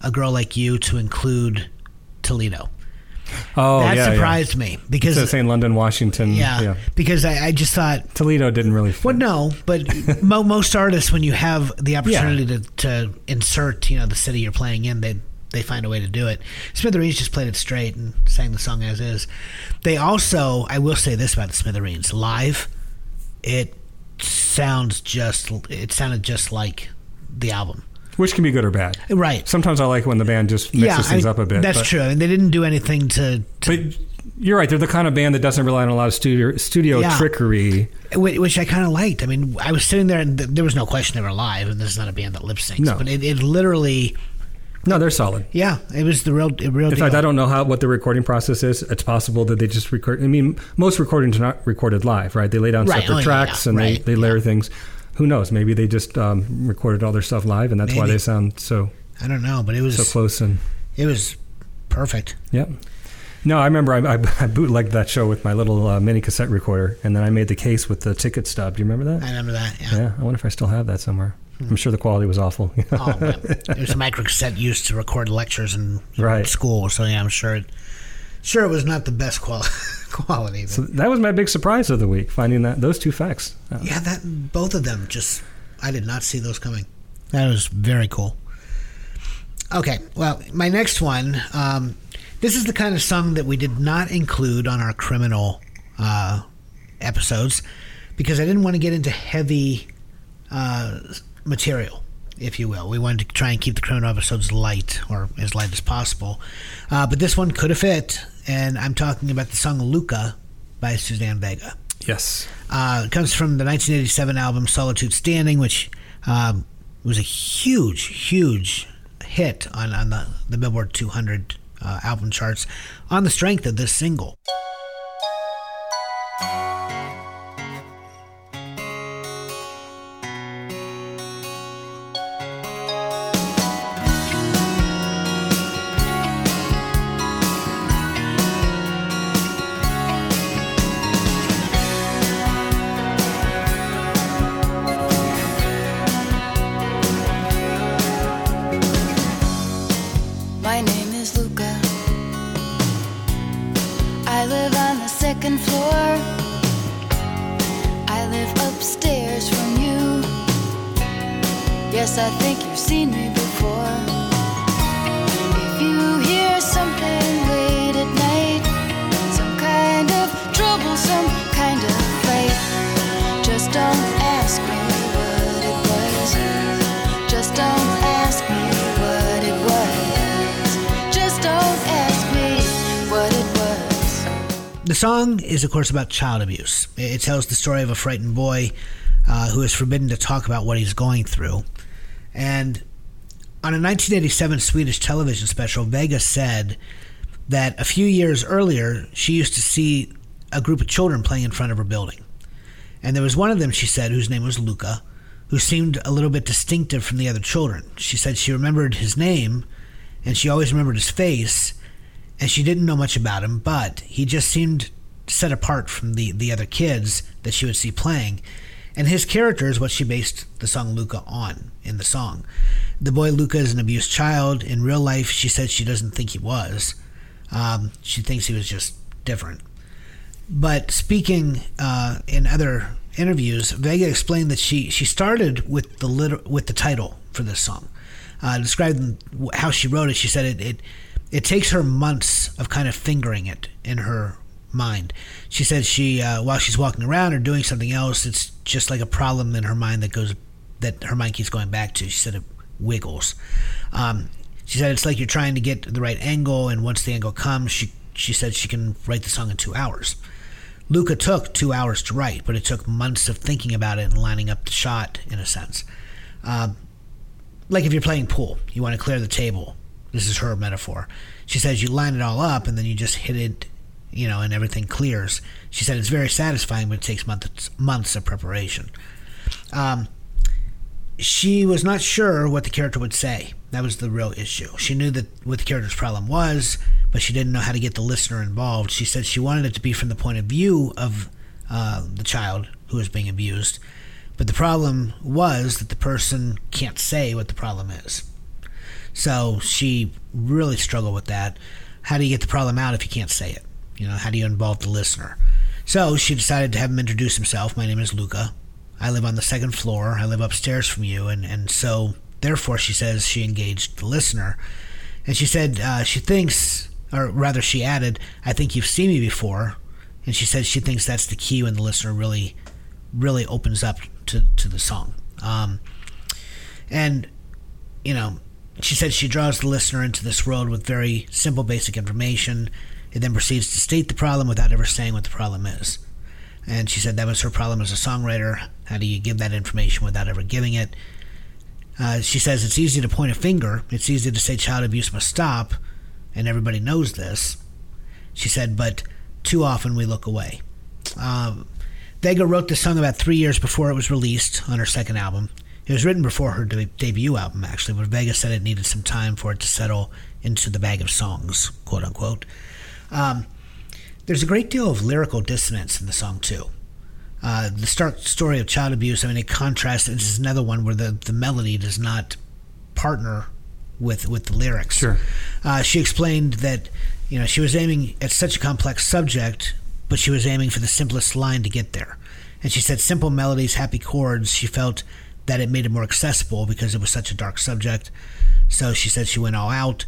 "A Girl Like You" to include Toledo. Oh, that yeah, surprised me because of saying London, Washington. yeah, because I, I just thought. Toledo didn't really fit. Well, no, but <laughs> mo- most artists, when you have the opportunity to, to insert, you know, the city you're playing in, they they find a way to do it. Smithereens just played it straight and sang the song as is. They also, I will say this about the Smithereens live, it sounds just, it sounded just like the album. Which can be good or bad. Right. Sometimes I like when the band just mixes yeah, things mean, up a bit. That's but- true. I mean, they didn't do anything to, But you're right. They're the kind of band that doesn't rely on a lot of studio studio Yeah. trickery. Which I kind of liked. I mean, I was sitting there and th- there was no question they were live, and this is not a band that lip syncs. No. But it, it literally, No, they're solid. yeah, it was the real, real In deal. fact, I don't know how what the recording process is. It's possible that they just record. I mean, most recordings are not recorded live, right? They lay down Right. separate Oh, yeah, tracks yeah. and Right. they, they layer things. Who knows? Maybe they just um, recorded all their stuff live, and that's why they sound so I don't know, but it was so close. And it was perfect. Yep. No, I remember I, I, I bootlegged that show with my little uh, mini cassette recorder, and then I made the case with the ticket stub. Do you remember that? I remember that. Yeah. Yeah. I wonder if I still have that somewhere. I'm sure the quality was awful. <laughs> Oh, man. it was a micro cassette used to record lectures in Right. school, so yeah, I'm sure it, sure it was not the best quali- <laughs> quality. but- so that was my big surprise of the week, finding that those two facts. Uh, yeah, that both of them just I did not see those coming. That was very cool. Okay, well, my next one. Um, this is the kind of song that we did not include on our criminal uh, episodes because I didn't want to get into heavy uh, material, if you will. We wanted to try and keep the criminal episodes light or as light as possible. Uh, but this one could have fit, and I'm talking about the song "Luca" by Suzanne Vega. Yes. Uh, it comes from the 1987 album Solitude Standing, which um, was a huge, huge hit on, on the, the Billboard 200 uh, album charts on the strength of this single. Is, of course, about child abuse. It tells the story of a frightened boy uh, who is forbidden to talk about what he's going through. And on a 1987 Swedish television special, Vega said that a few years earlier, she used to see a group of children playing in front of her building. And there was one of them, she said, whose name was Luca, who seemed a little bit distinctive from the other children. She said she remembered his name and she always remembered his face and she didn't know much about him, but he just seemed set apart from the, the other kids that she would see playing. And his character is what she based the song Luca on in the song. The boy Luca is an abused child. In real life, she said she doesn't think he was. Um, she thinks he was just different. But speaking uh, in other interviews, Vega explained that she, she started with the liter- with the title for this song. Uh, describing how she wrote it, she said it, it it takes her months of kind of fingering it in her mind. She said she uh, while she's walking around or doing something else, it's just like a problem in her mind that goes that her mind keeps going back to. She said it wiggles. Um, she said it's like you're trying to get the right angle, and once the angle comes, she she said she can write the song in two hours. Luca took two hours to write, but it took months of thinking about it and lining up the shot in a sense. Um, like if you're playing pool, you want to clear the table. This is her metaphor. She says you line it all up and then you just hit it, you know, and everything clears. She said it's very satisfying, but it takes months months of preparation. Um, she was not sure what the character would say. That was the real issue. She knew that what the character's problem was, but she didn't know how to get the listener involved. She said she wanted it to be from the point of view of uh, the child who is being abused, but the problem was that the person can't say what the problem is. So she really struggled with that. How do you get the problem out if you can't say it? You know, how do you involve the listener? So she decided to have him introduce himself. My name is Luca. I live on the second floor. I live upstairs from you. And, and so, therefore, she says she engaged the listener. And she said uh, she thinks, or rather, she added, I think you've seen me before. And she said she thinks that's the key when the listener really, really opens up to, to the song. Um, and, you know, she said she draws the listener into this world with very simple, basic information. It then proceeds to state the problem without ever saying what the problem is. And she said that was her problem as a songwriter. How do you give that information without ever giving it? Uh, she says it's easy to point a finger. It's easy to say child abuse must stop, and everybody knows this. She said, but too often we look away. Um, Vega wrote the song about three years before it was released on her second album. It was written before her de- debut album, actually, but Vega said it needed some time for it to settle into the bag of songs, quote unquote. Um, there's a great deal of lyrical dissonance in the song, too. Uh, the start story of child abuse, I mean, it contrasts. This is another one where the, the melody does not partner with with the lyrics. Sure. Uh, she explained that you know she was aiming at such a complex subject, but she was aiming for the simplest line to get there. And she said simple melodies, happy chords. She felt that it made it more accessible because it was such a dark subject. So she said she went all out,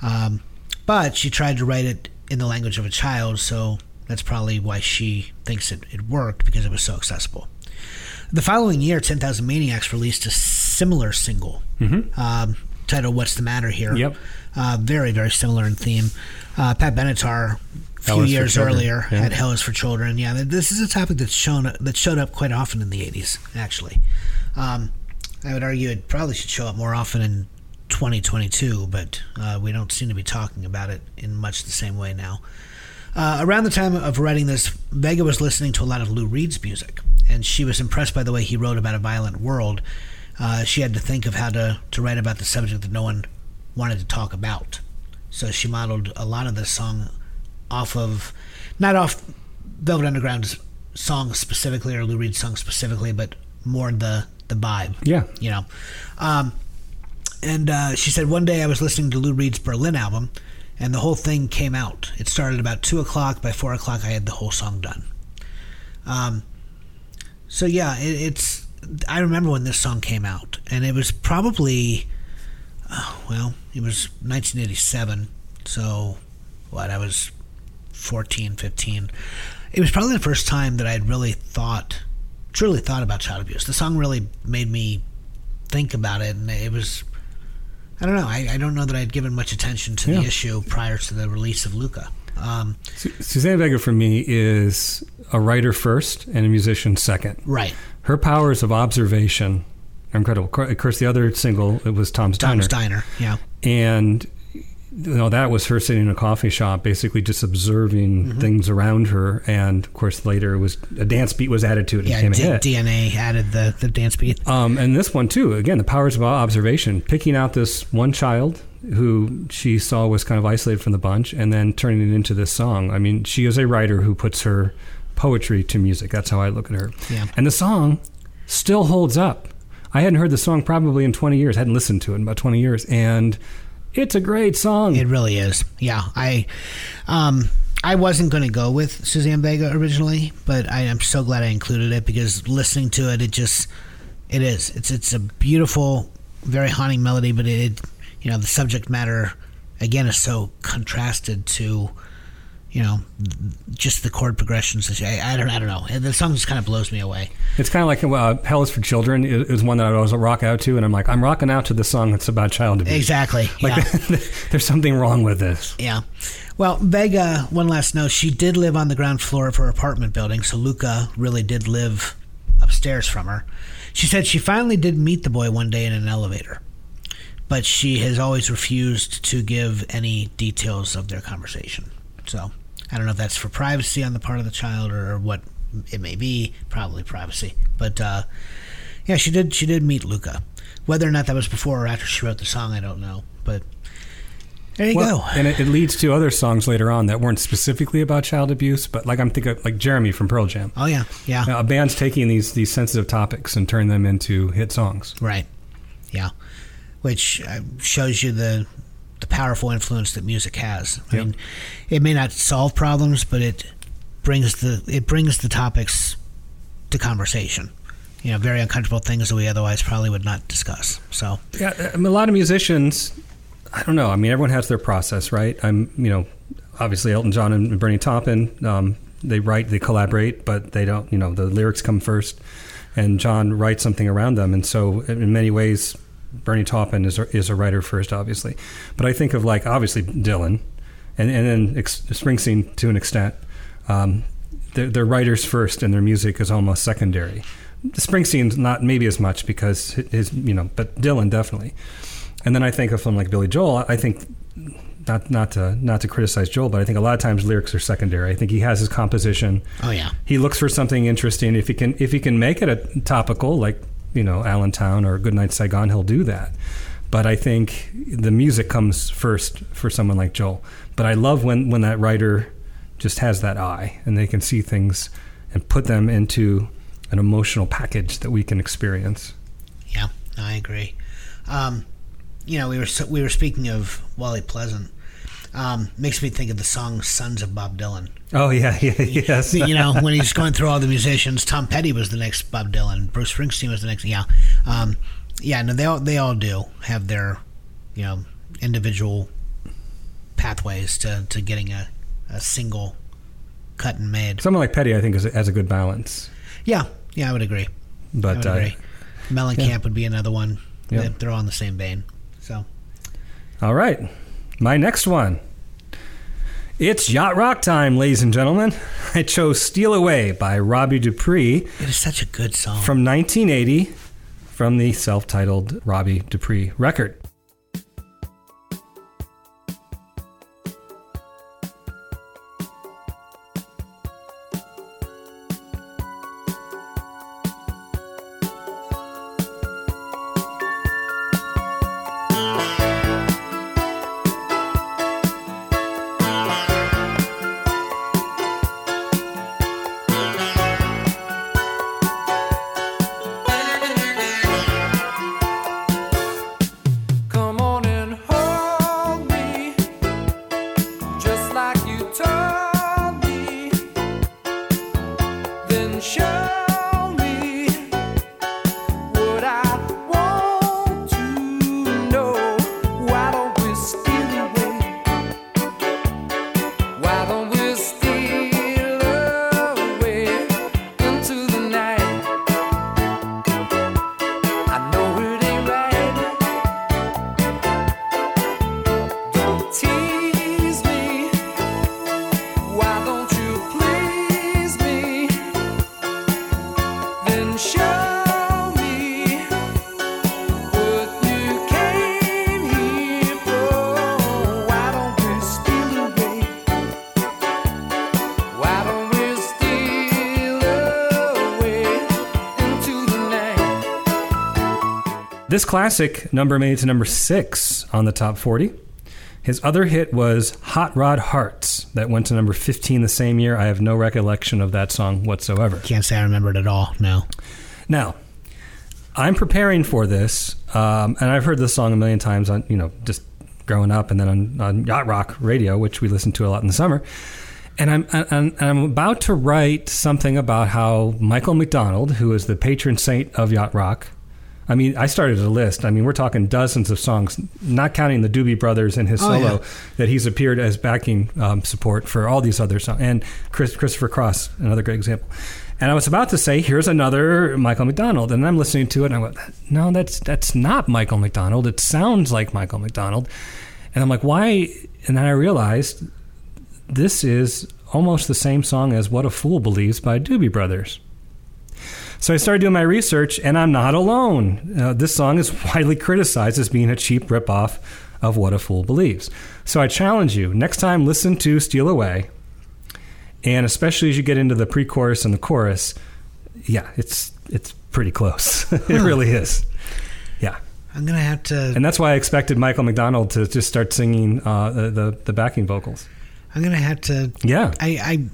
um, but she tried to write it in the language of a child. So that's probably why she thinks it, it worked because it was so accessible. The following year, 10,000 Maniacs released a similar single um, titled What's the Matter Here? Yep. Uh, very, very similar in theme. Uh, Pat Benatar, a few Hell is for years earlier, Yeah. had Hell is for Children. Yeah, this is a topic that's shown that showed up quite often in the 80s, actually. Um, I would argue it probably should show up more often in 2022, but uh, we don't seem to be talking about it in much the same way now. Uh, around the time of writing this, Vega was listening to a lot of Lou Reed's music, and she was impressed by the way he wrote about a violent world. Uh, she had to think of how to, to write about the subject that no one wanted to talk about. So she modeled a lot of this song off of, not off Velvet Underground's song specifically or Lou Reed's song specifically, but more the the vibe. Yeah. You know. Um, and uh, she said one day I was listening to Lou Reed's Berlin album, and the whole thing came out. It started about two o'clock. By four o'clock, I had the whole song done. Um, so yeah, it, it's. I remember when this song came out, and it was probably, oh, well, it was 1987. So, what? I was 14, 15. It was probably the first time that I'd really thought, truly thought about child abuse. The song really made me think about it, and it was. I don't know. I, I don't know that I'd given much attention to Yeah. the issue prior to the release of Luca. Um, Su- Suzanne Vega for me is a writer first and a musician second. right. Her powers of observation are incredible. Of course, the other single it was Tom's Tom Diner, Steiner. Yeah. and you know that was her sitting in a coffee shop, basically just observing Mm-hmm. things around her. And of course, later it was a dance beat was added to it Yeah. became a D- hit. DNA added the, the dance beat. Um, and this one too, again, the powers of observation, picking out this one child who she saw was kind of isolated from the bunch, and then turning it into this song. I mean, she is a writer who puts her poetry to music. That's how I look at her. Yeah. And the song still holds up. I hadn't heard the song probably in 20 years. hadn't listened to it in about 20 years, and it's a great song. It really is. Yeah, I, um, I wasn't going to go with Suzanne Vega originally, but I am so glad I included it because listening to it, it just, it is. It's it's a beautiful, very haunting melody, but it, you know, the subject matter again is so contrasted to, you know, just the chord progressions. I, I don't, I don't know. The song just kind of blows me away. It's kind of like uh, "Hell Is for Children" is, one that I always rock out to, and I'm like, I'm rocking out to the song that's about child abuse. Exactly. Like, yeah. <laughs> there's something wrong with this. Yeah. Well, Vega, one last note, she did live on the ground floor of her apartment building, so Luca really did live upstairs from her. She said she finally did meet the boy one day in an elevator, but she has always refused to give any details of their conversation. So I don't know if that's for privacy on the part of the child or what it may be. Probably privacy. But uh, yeah, she did. She did meet Luka. Whether or not that was before or after she wrote the song, I don't know. But there you Well, go. And it, it leads to other songs later on that weren't specifically about child abuse, but like I'm thinking, like Jeremy from Pearl Jam. Oh yeah, yeah. A band's taking these these sensitive topics and turn them into hit songs. Right. Yeah. Which uh, shows you the the powerful influence that music has. I Yep. mean, it may not solve problems, but it brings the it brings the topics to conversation. You know, very uncomfortable things that we otherwise probably would not discuss. So, Yeah, I mean, a lot of musicians. I don't know. I mean, everyone has their process, right? I'm, you know, obviously Elton John and Bernie Taupin. Um, they write, they collaborate, but they don't. You know, the lyrics come first, and John writes something around them. And so, in many ways, Bernie Taupin is a, is a writer first, obviously. But I think of like obviously Dylan, and and then ex- Springsteen to an extent. Um, they're, they're writers first, and their music is almost secondary. Springsteen's not maybe as much because his you know, but Dylan definitely. And then I think of someone like Billy Joel. I think not not to not to criticize Joel, but I think a lot of times lyrics are secondary. I think he has his composition. oh yeah, He looks for something interesting. If he can if he can make it a topical, like you know Allentown or Goodnight Saigon, he'll do that. But I think the music comes first for someone like Joel. But I love when when that writer just has that eye and they can see things and put them into an emotional package that we can experience. yeah, I agree. Um, you know, we were we were speaking of Wally Pleasant. Um, makes me think of the song "Sons of Bob Dylan." Oh yeah, <laughs> yeah yes. you know, when he's going through all the musicians, Tom Petty was the next Bob Dylan. Bruce Springsteen was the next. Yeah, um, yeah. No, they all they all do have their, you know, individual pathways to, to getting a, a single cut and made. Someone like Petty, I think, is, has a good balance. Yeah, yeah, I would agree. I But would uh, agree. Mellencamp would be another one. Yeah. They- They're all in the same vein. So All right. My next one. It's yacht rock time, ladies and gentlemen. I chose Steal Away by Robbie Dupree it is such a good song. from 1980 from the self titled Robbie Dupree record. Classic number made it to number six on the top 40. His other hit was Hot Rod Hearts, that went to number 15 the same year. I have no recollection of that song whatsoever. Can't say I remember it at all. No. Now, I'm preparing for this, um, and I've heard this song a million times on, you know, just growing up, and then on, on Yacht Rock Radio, which we listen to a lot in the summer. And I'm and I'm about to write something about how Michael McDonald, who is the patron saint of Yacht Rock, I mean, I started a list. I mean, we're talking dozens of songs, not counting the Doobie Brothers and his Oh, solo yeah. that he's appeared as backing um, support for all these other songs. And Chris, Christopher Cross, another great example. And I was about to say, here's another Michael McDonald, and I'm listening to it, and I went, no, that's that's not Michael McDonald. It sounds like Michael McDonald, and I'm like, why? And then I realized this is almost the same song as "What a Fool Believes" by Doobie Brothers. So I started doing my research, and I'm not alone. Uh, this song is <laughs> widely criticized as being a cheap ripoff of What a Fool Believes. So I challenge you next time, listen to Steal Away, and especially as you get into the pre-chorus and the chorus, yeah, it's it's pretty close. <laughs> it really is. Yeah, I'm gonna have to. and that's why I expected Michael McDonald to just start singing uh, the, the the backing vocals. I'm gonna have to. Yeah, I, I,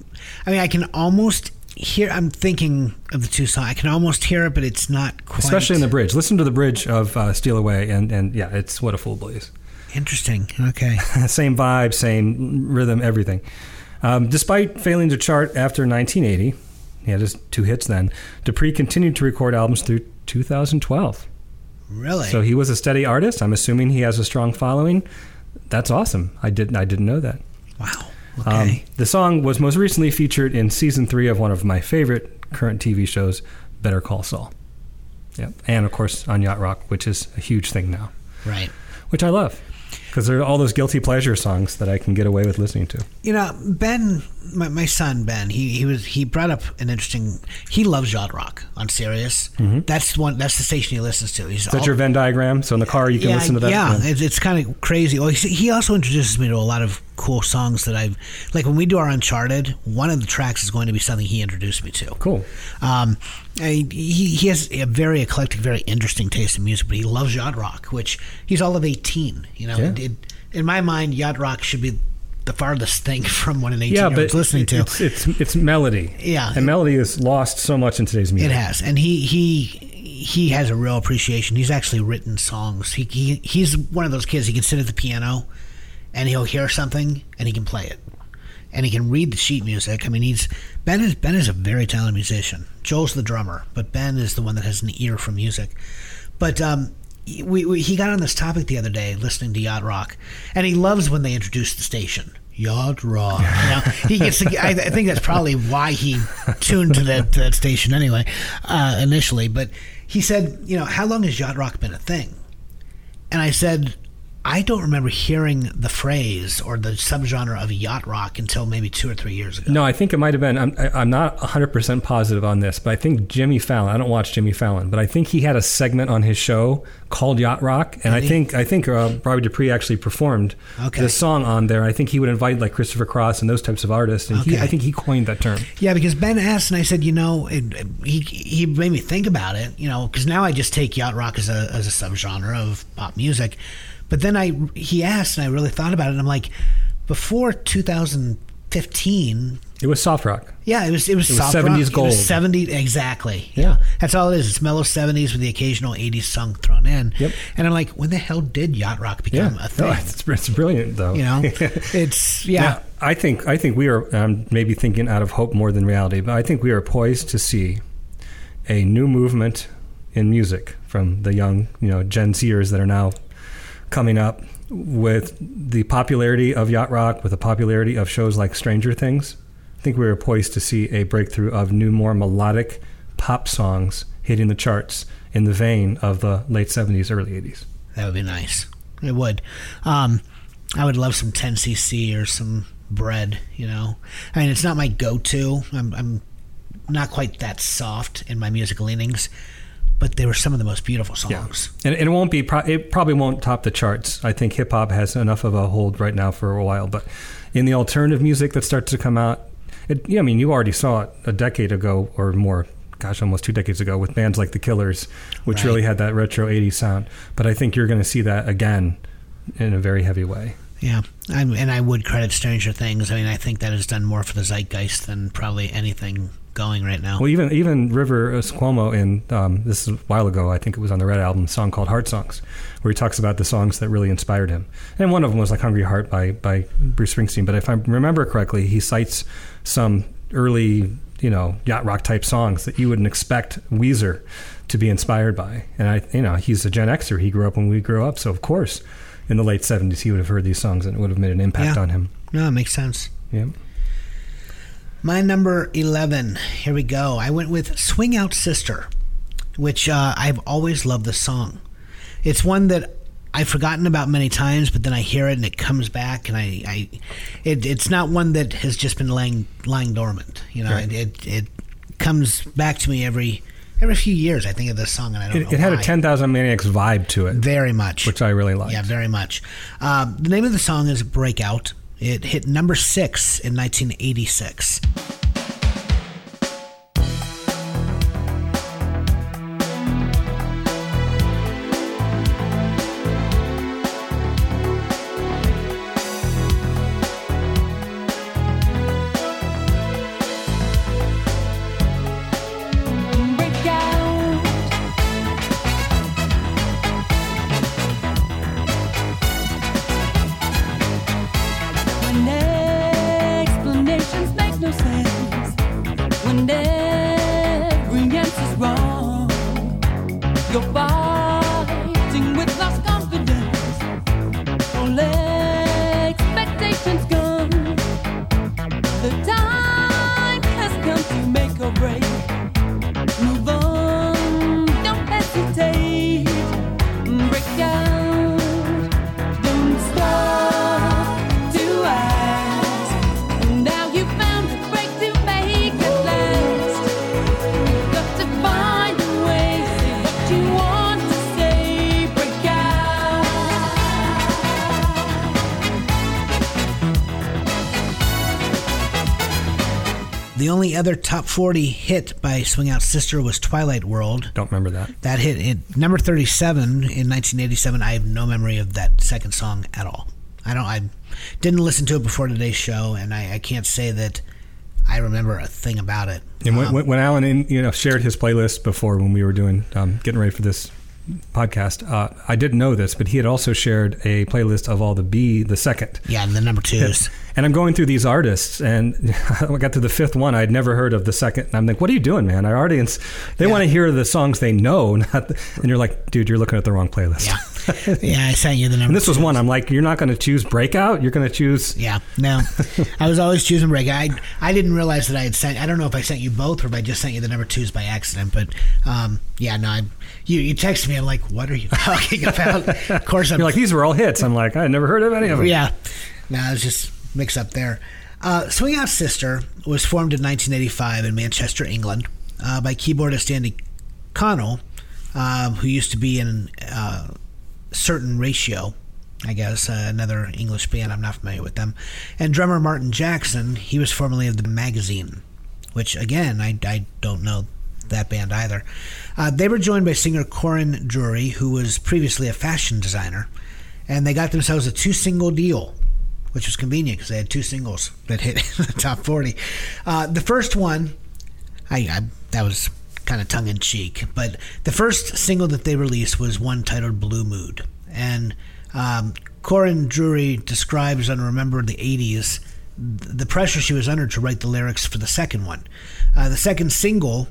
I mean, I can almost hear. I'm thinking of the two songs. I can almost hear it, but it's not quite. especially in the bridge. Listen to the bridge of uh, "Steal Away," and and yeah, it's what a fool believes. Interesting. Okay. <laughs> same vibe, same rhythm, everything. Um, despite failing to chart after 1980, he had his two hits then. Dupree continued to record albums through 2012. Really. So he was a steady artist. I'm assuming he has a strong following. That's awesome. I didn't I didn't know that. wow. Um, the song was most recently featured in season three of one of my favorite current TV shows, Better Call Saul. Yep. And of course on Yacht Rock, which is a huge thing now, right. which I love because there are all those guilty pleasure songs that I can get away with listening to. You know, Ben, my, my son Ben, he, he was he brought up an interesting. He loves yacht rock on Sirius. That's one. That's the station he listens to. He's Is that your Venn diagram? So in the car you can yeah, listen to that. Yeah, it's, it's kind of crazy. Oh, he, he also introduces me to a lot of cool songs that I've like. When we do our Uncharted, one of the tracks is going to be something he introduced me to. Cool. Um, I, he he has a very eclectic, very interesting taste in music, but he loves yacht rock, which he's all of eighteen. You know, Yeah. it, it, in my mind, yacht rock should be the farthest thing <laughs> from what an Yeah, eighteen-year-old's but listening to. it's, it's it's melody. Yeah. and melody is lost so much in today's music. It has, and he he he has a real appreciation. He's actually written songs. He, he he's one of those kids. He can sit at the piano, and he'll hear something, and he can play it, and he can read the sheet music. I mean, he's Ben is Ben is a very talented musician. Joel's the drummer, but Ben is the one that has an ear for music. But um, we, we he got on this topic the other day, listening to yacht rock, and he loves when they introduce the station. Yacht rock. <laughs> You know, he gets. To, I, I think that's probably why he tuned to that, to that station anyway, uh, initially. But he said, you know, how long has yacht rock been a thing? And I said, I don't remember hearing the phrase or the subgenre of yacht rock until maybe two or three years ago. No, I think it might have been. I'm, I'm not 100% positive on this, but I think Jimmy Fallon. I don't watch Jimmy Fallon, but I think he had a segment on his show called Yacht Rock, and I he? think I think uh, Robbie Dupree actually performed Okay. the song on there. I think he would invite like Christopher Cross and those types of artists, and he, I think he coined that term. Yeah, because Ben asked, and I said, you know, it, he he made me think about it, you know, because now I just take yacht rock as a as a subgenre of pop music, but then I he asked, and I really thought about it, and I'm like, before 2015, It was soft rock. yeah, it was it was, It was soft 70s rock. It gold. was 70 exactly. Yeah. Yeah. that's all it is. It's mellow 70s with the occasional 80s song thrown in. Yep. And I'm like, when the hell did yacht rock Yeah, become a thing? No, it's, it's brilliant though. you know, <laughs> it's yeah. Now, I think I think we are um, maybe thinking out of hope more than reality, but I think we are poised to see a new movement in music from the young, you know, Gen Zers that are now coming up with the popularity of yacht rock, with the popularity of shows like Stranger Things. I think we are poised to see a breakthrough of new, more melodic pop songs hitting the charts in the vein of the late '70s, early '80s. That would be nice. It would. Um, I would love some 10cc or some bread. You know, I mean, it's not my go-to. I'm, I'm not quite that soft in my music leanings, but they were some of the most beautiful songs. And, and it won't be. Pro- it probably won't top the charts. I think hip hop has enough of a hold right now for a while. But in the alternative music that starts to come out, it, yeah, I mean, you already saw it a decade ago or more. Gosh, almost two decades ago with bands like the Killers, which Right. really had that retro '80s sound. But I think you're going to see that again in a very heavy way. Yeah, I'm, and I would credit Stranger Things. I mean, I think that has done more for the zeitgeist than probably anything going right now. Well, even even Rivers Cuomo in um, this is a while ago. I think it was on the Red album, a song called "Heart Songs," where he talks about the songs that really inspired him. And one of them was like "Hungry Heart" by by Bruce Springsteen. But if I remember correctly, he cites some early you know yacht rock type songs that you wouldn't expect Weezer to be inspired by. And I, you know, he's a Gen Xer. He grew up when we grew up, so of course, in the late '70s, he would have heard these songs, and it would have made an impact Yeah. on him. No, it makes sense. Yeah. My number 11. Here we go. I went with Swing Out Sister, which uh, I've always loved the song. It's one that I've forgotten about many times, but then I hear it and it comes back, and I, I it, it's not one that has just been lying lying dormant. You know, Right. it, it it comes back to me every every few years. I think of this song, and I don't It, know it had a 10,000 Maniacs vibe to it, very much, which I really liked. yeah, very much. Um, the name of the song is Breakout. It hit number six in 1986. Only other top 40 hit by Swing Out Sister was Twilight World. Don't remember that. That hit at number 37 in 1987. I have no memory of that second song at all. I don't. I didn't listen to it before today's show, and I, I can't say that I remember a thing about it. And when, Um, when, when Alan, in, you know, shared his playlist before when we were doing um, getting ready for this podcast, uh, I didn't know this, but he had also shared a playlist of all the B, the second. yeah, and the number twos. And I'm going through these artists, and <laughs> I got to the fifth one. I'd never heard of the second. And I'm like, "What are you doing, man? Our audience, they Yeah. want to hear the songs they know, <laughs> not." The, and you're like, "Dude, you're looking at the wrong playlist." Yeah, <laughs> <laughs> yeah. I sent you the number. And this was one. I'm like, "You're not going to choose Breakout. You're going to choose." Yeah, no. I was always choosing break. I I didn't realize that I had sent. I don't know if I sent you both or if I just sent you the number twos by accident. But um, yeah, no. I, you you texted me. I'm like, what are you <laughs> talking about? of course, I'm You're like, "These were all hits." I'm like, "I had never heard of any of them." Yeah, no, I was just mixed up there. Uh, Swing Out Sister was formed in 1985 in Manchester, England, uh, by keyboardist Andy Connell, um, who used to be in uh, Certain Ratio, I guess, uh, another English band. I'm not familiar with them. And drummer Martin Jackson, he was formerly of the magazine, which, again, I, I don't know that band either. Uh, they were joined by singer Corinne Drewery, who was previously a fashion designer, and they got themselves a two single deal, which was convenient because they had two singles that hit <laughs> the top 40. Uh, the first one, I, I that was kind of tongue in cheek, but the first single that they released was one titled Blue Mood. And um, Corinne Drewery describes on Remember the 80s the pressure she was under to write the lyrics for the second one. Uh, the second single,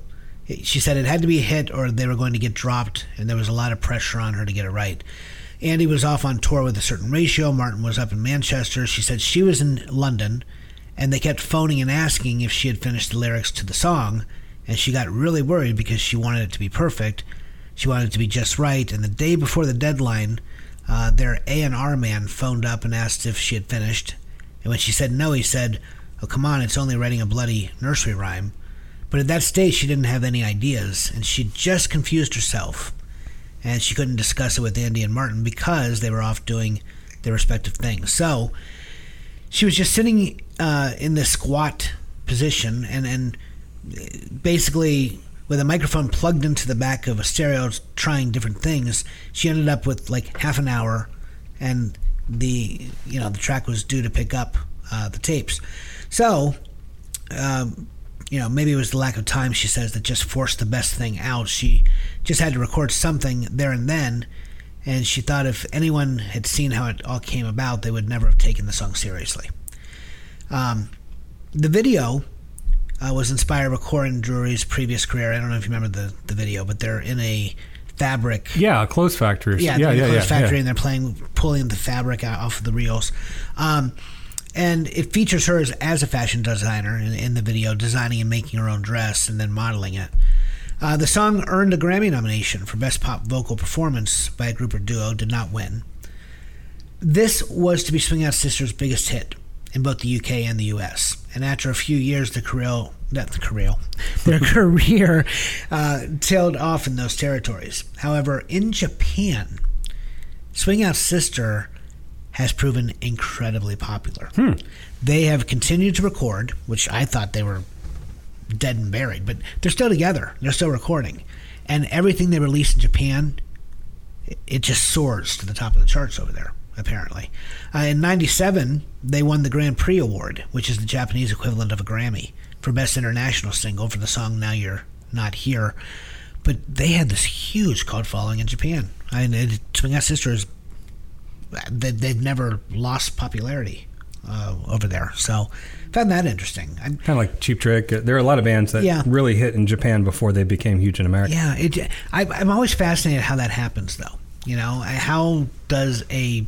she said it had to be a hit or they were going to get dropped, and there was a lot of pressure on her to get it right. Andy was off on tour with a certain ratio. Martin was up in Manchester. She said she was in London, and they kept phoning and asking if she had finished the lyrics to the song, and she got really worried because she wanted it to be perfect. She wanted it to be just right. And the day before the deadline, uh, their A&R man phoned up and asked if she had finished. And when she said no, he said, "Oh, come on, it's only writing a bloody nursery rhyme." But at that stage, she didn't have any ideas, and she just confused herself and she couldn't discuss it with Andy and Martin because they were off doing their respective things. So she was just sitting uh, in this squat position and and basically with a microphone plugged into the back of a stereo trying different things she ended up with like half an hour and the you know the track was due to pick up uh, the tapes so um, you know, maybe it was the lack of time, she says, that just forced the best thing out. She just had to record something there and then, and she thought if anyone had seen how it all came about, they would never have taken the song seriously. Um, the video uh, was inspired by Corinne Drewery's previous career. I don't know if you remember the, the video, but they're in a fabric Yeah, a clothes factory. yeah, yeah, yeah, a yeah, clothes factory yeah. and they're playing pulling the fabric out off of the reels. Um, and it features her as, as a fashion designer in, in the video, designing and making her own dress and then modeling it. Uh, the song earned a Grammy nomination for Best Pop Vocal Performance by a group or duo, did not win. This was to be Swing Out Sisters' biggest hit in both the UK and the US. And after a few years, the career, not the career, <laughs> their <laughs> career uh, tailed off in those territories. However, in Japan, Swing Out Sister has proven incredibly popular. They have continued to record, which I thought they were dead and buried, but they're still together. They're still recording. And everything they release in Japan, it just soars to the top of the charts over there, apparently. Uh, in 97, they won the Grand Prix Award, which is the Japanese equivalent of a Grammy, for Best International Single for the song Now You're Not Here. But they had this huge cult following in Japan. I mean, it- Swing Out Sisters, they, they've never lost popularity uh, over there. So, found that interesting. I, Kind of like Cheap Trick. There are a lot of bands that Yeah. really hit in Japan before they became huge in America. Yeah, it. I, I'm always fascinated how that happens, though. You know, how does a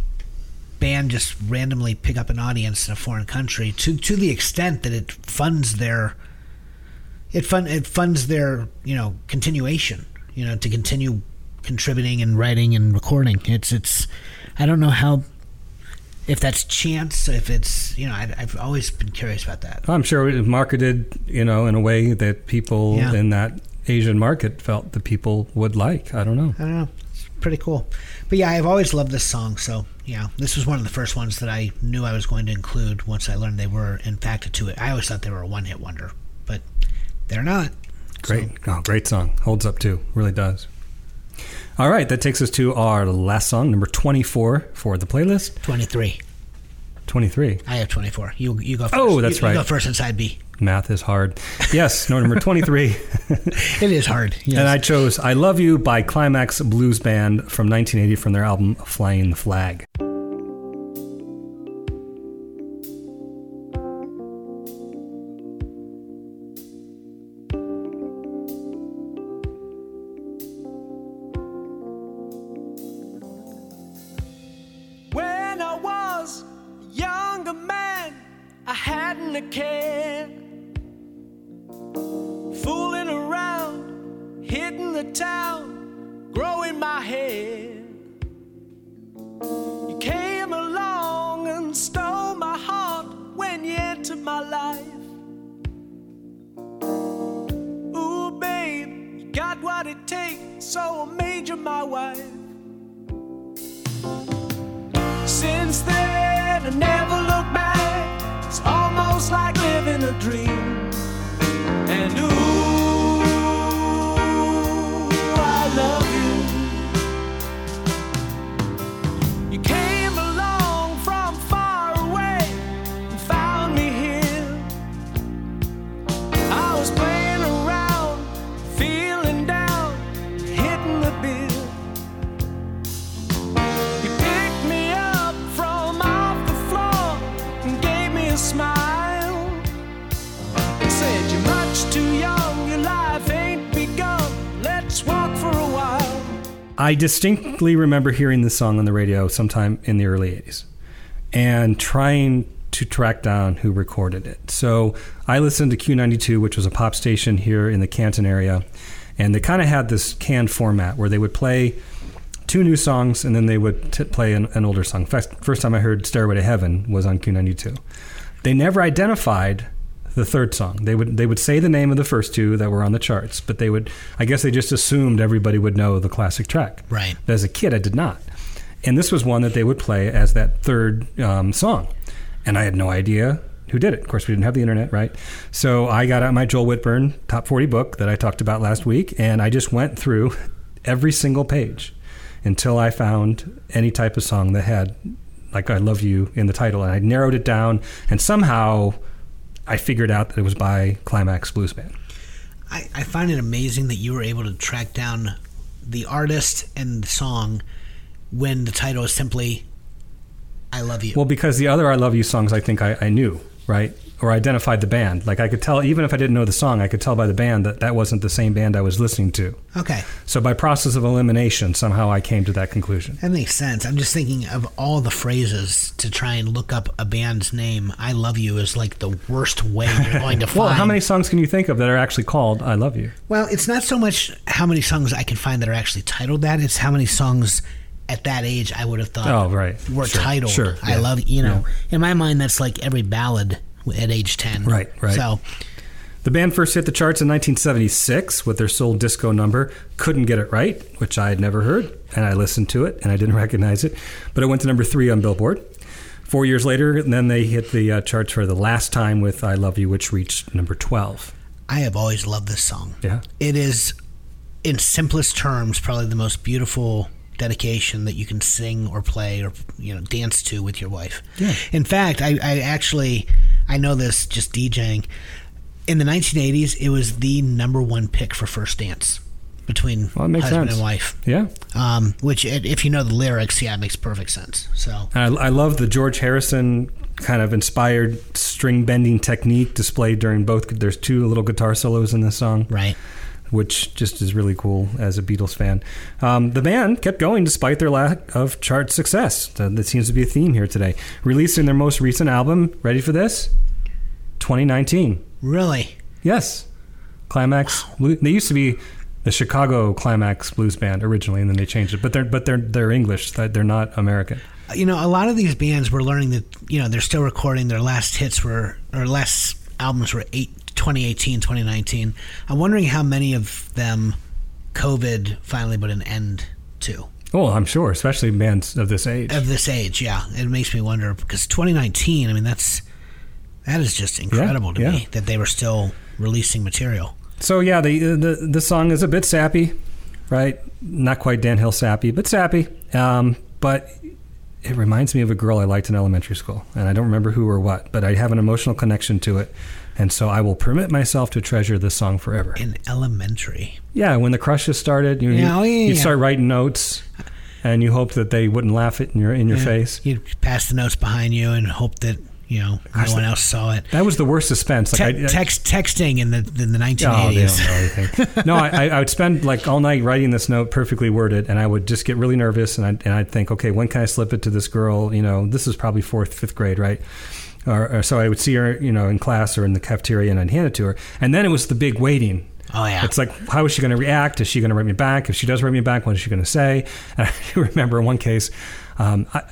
band just randomly pick up an audience in a foreign country to to the extent that it funds their it fund it funds their you know continuation. You know, to continue contributing and writing and recording. It's it's. I don't know how. If that's chance, if it's you know, I, I've always been curious about that. I'm sure it was marketed, you know, in a way that people Yeah. in that Asian market felt that people would like. I don't know. I don't know. It's pretty cool. But yeah, I've always loved this song. So yeah, this was one of the first ones that I knew I was going to include once I learned they were in fact a two. I always thought they were a one hit wonder, but they're not. Great. Oh, great song. Holds up too. Really does. All right, that takes us to our last song, number 24 for the playlist. Twenty three. 23. I have twenty four. You you go oh, first. Oh, that's You- you go first inside B. Math is hard. Yes, no, number 23. <laughs> <laughs> It is hard. Yes. And I chose I Love You by Climax Blues Band from 1980 from their album Flying the Flag. I distinctly remember hearing this song on the radio sometime in the early 80s and trying to track down who recorded it. So I listened to Q92, which was a pop station here in the Canton area, and they kind of had this canned format where they would play two new songs and then they would t- play an, an older song. In first time I heard Stairway to Heaven was on Q92. They never identified the third song. They would they would say the name of the first two that were on the charts, but they would I guess they just assumed everybody would know the classic track. Right. But as a kid, I did not. And this was one that they would play as that third um, song. And I had no idea who did it. Of course, we didn't have the internet, right? So I got out my Joel Whitburn top 40 book that I talked about last week, and I just went through <laughs> every single page until I found any type of song that had, like, I Love You in the title. And I narrowed it down, and somehow I figured out that it was by Climax Blues Band. I, I find it amazing that you were able to track down the artist and the song when the title is simply "I Love You." Well, because the other I Love You songs I think I, I knew. right? Or identified the band. Like I could tell, even if I didn't know the song, I could tell by the band that that wasn't the same band I was listening to. Okay. So by process of elimination, somehow I came to that conclusion. That makes sense. I'm just thinking of all the phrases to try and look up a band's name. I love you is like the worst way you're <laughs> going to find. Well, how many songs can you think of that are actually called "I Love You"? Well, it's not so much how many songs I can find that are actually titled that. It's how many songs at that age I would have thought Oh, right. were Sure, titled. sure, I yeah, love you know. In my mind, that's like every ballad at age ten. Right, right. So The band first hit the charts in 1976 with their soul disco number "Couldn't Get It Right," which I had never heard, and I listened to it and I didn't <laughs> recognize it, but it went to number three on Billboard. Four years later, then they hit the uh, charts for the last time with "I Love You," which reached number 12. I have always loved this song. Yeah. It is, in simplest terms, probably the most beautiful dedication that you can sing or play or you know dance to with your wife. Yeah. In fact, I, I actually I know this just DJing. In the 1980s, it was the number one pick for first dance between Well, husband sense. and wife. Yeah. Um, which, if you know the lyrics, yeah, it makes perfect sense. So I, I love the George Harrison kind of inspired string bending technique displayed during both. There's two little guitar solos in this song. right. Which just is really cool as a Beatles fan. Um, the band kept going despite their lack of chart success. Uh, That seems to be a theme here today. Releasing their most recent album, ready for this? 2019. Really, Yes. Climax. Blue- They used to be the Chicago Climax Blues Band originally, and then they changed it. But they're but they're they're English. They're not American. you know, a lot of these bands were learning that you know they're still recording. Their last hits were or last albums were eight, 2018, 2019. I'm wondering how many of them COVID finally put an end to. Oh, I'm sure, especially bands of this age. Of this age, yeah, it makes me wonder because 2019. I mean, that's that is just incredible to yeah. me that they were still releasing material. So yeah, the the the song is a bit sappy, right? Not quite Dan Hill sappy, but sappy. Um, but it reminds me of a girl I liked in elementary school, and I don't remember who or what, but I have an emotional connection to it, and so I will permit myself to treasure this song forever. In elementary, Yeah, when the crushes started, you Yeah, you, oh, yeah, yeah. start writing notes, and you hope that they wouldn't laugh it in your in your face. you'd pass the notes behind you and hope that you know no one else saw it. That was the worst suspense. Like Te- I, I- text texting in the in the Oh, they 1980s. don't know anything. <laughs> no, I, I- I would spend like all night writing this note perfectly worded, and I would just get really nervous, and I'd, and I'd think, okay, when can I slip it to this girl? You know, this is probably fourth, fifth grade, right? Or, or so I would see her, you know, in class or in the cafeteria, and I'd hand it to her, and then it was the big waiting. Oh yeah. It's like, how is she going to react? Is she going to write me back? If she does write me back, what is she going to say? And <laughs> I remember in one case, um, I,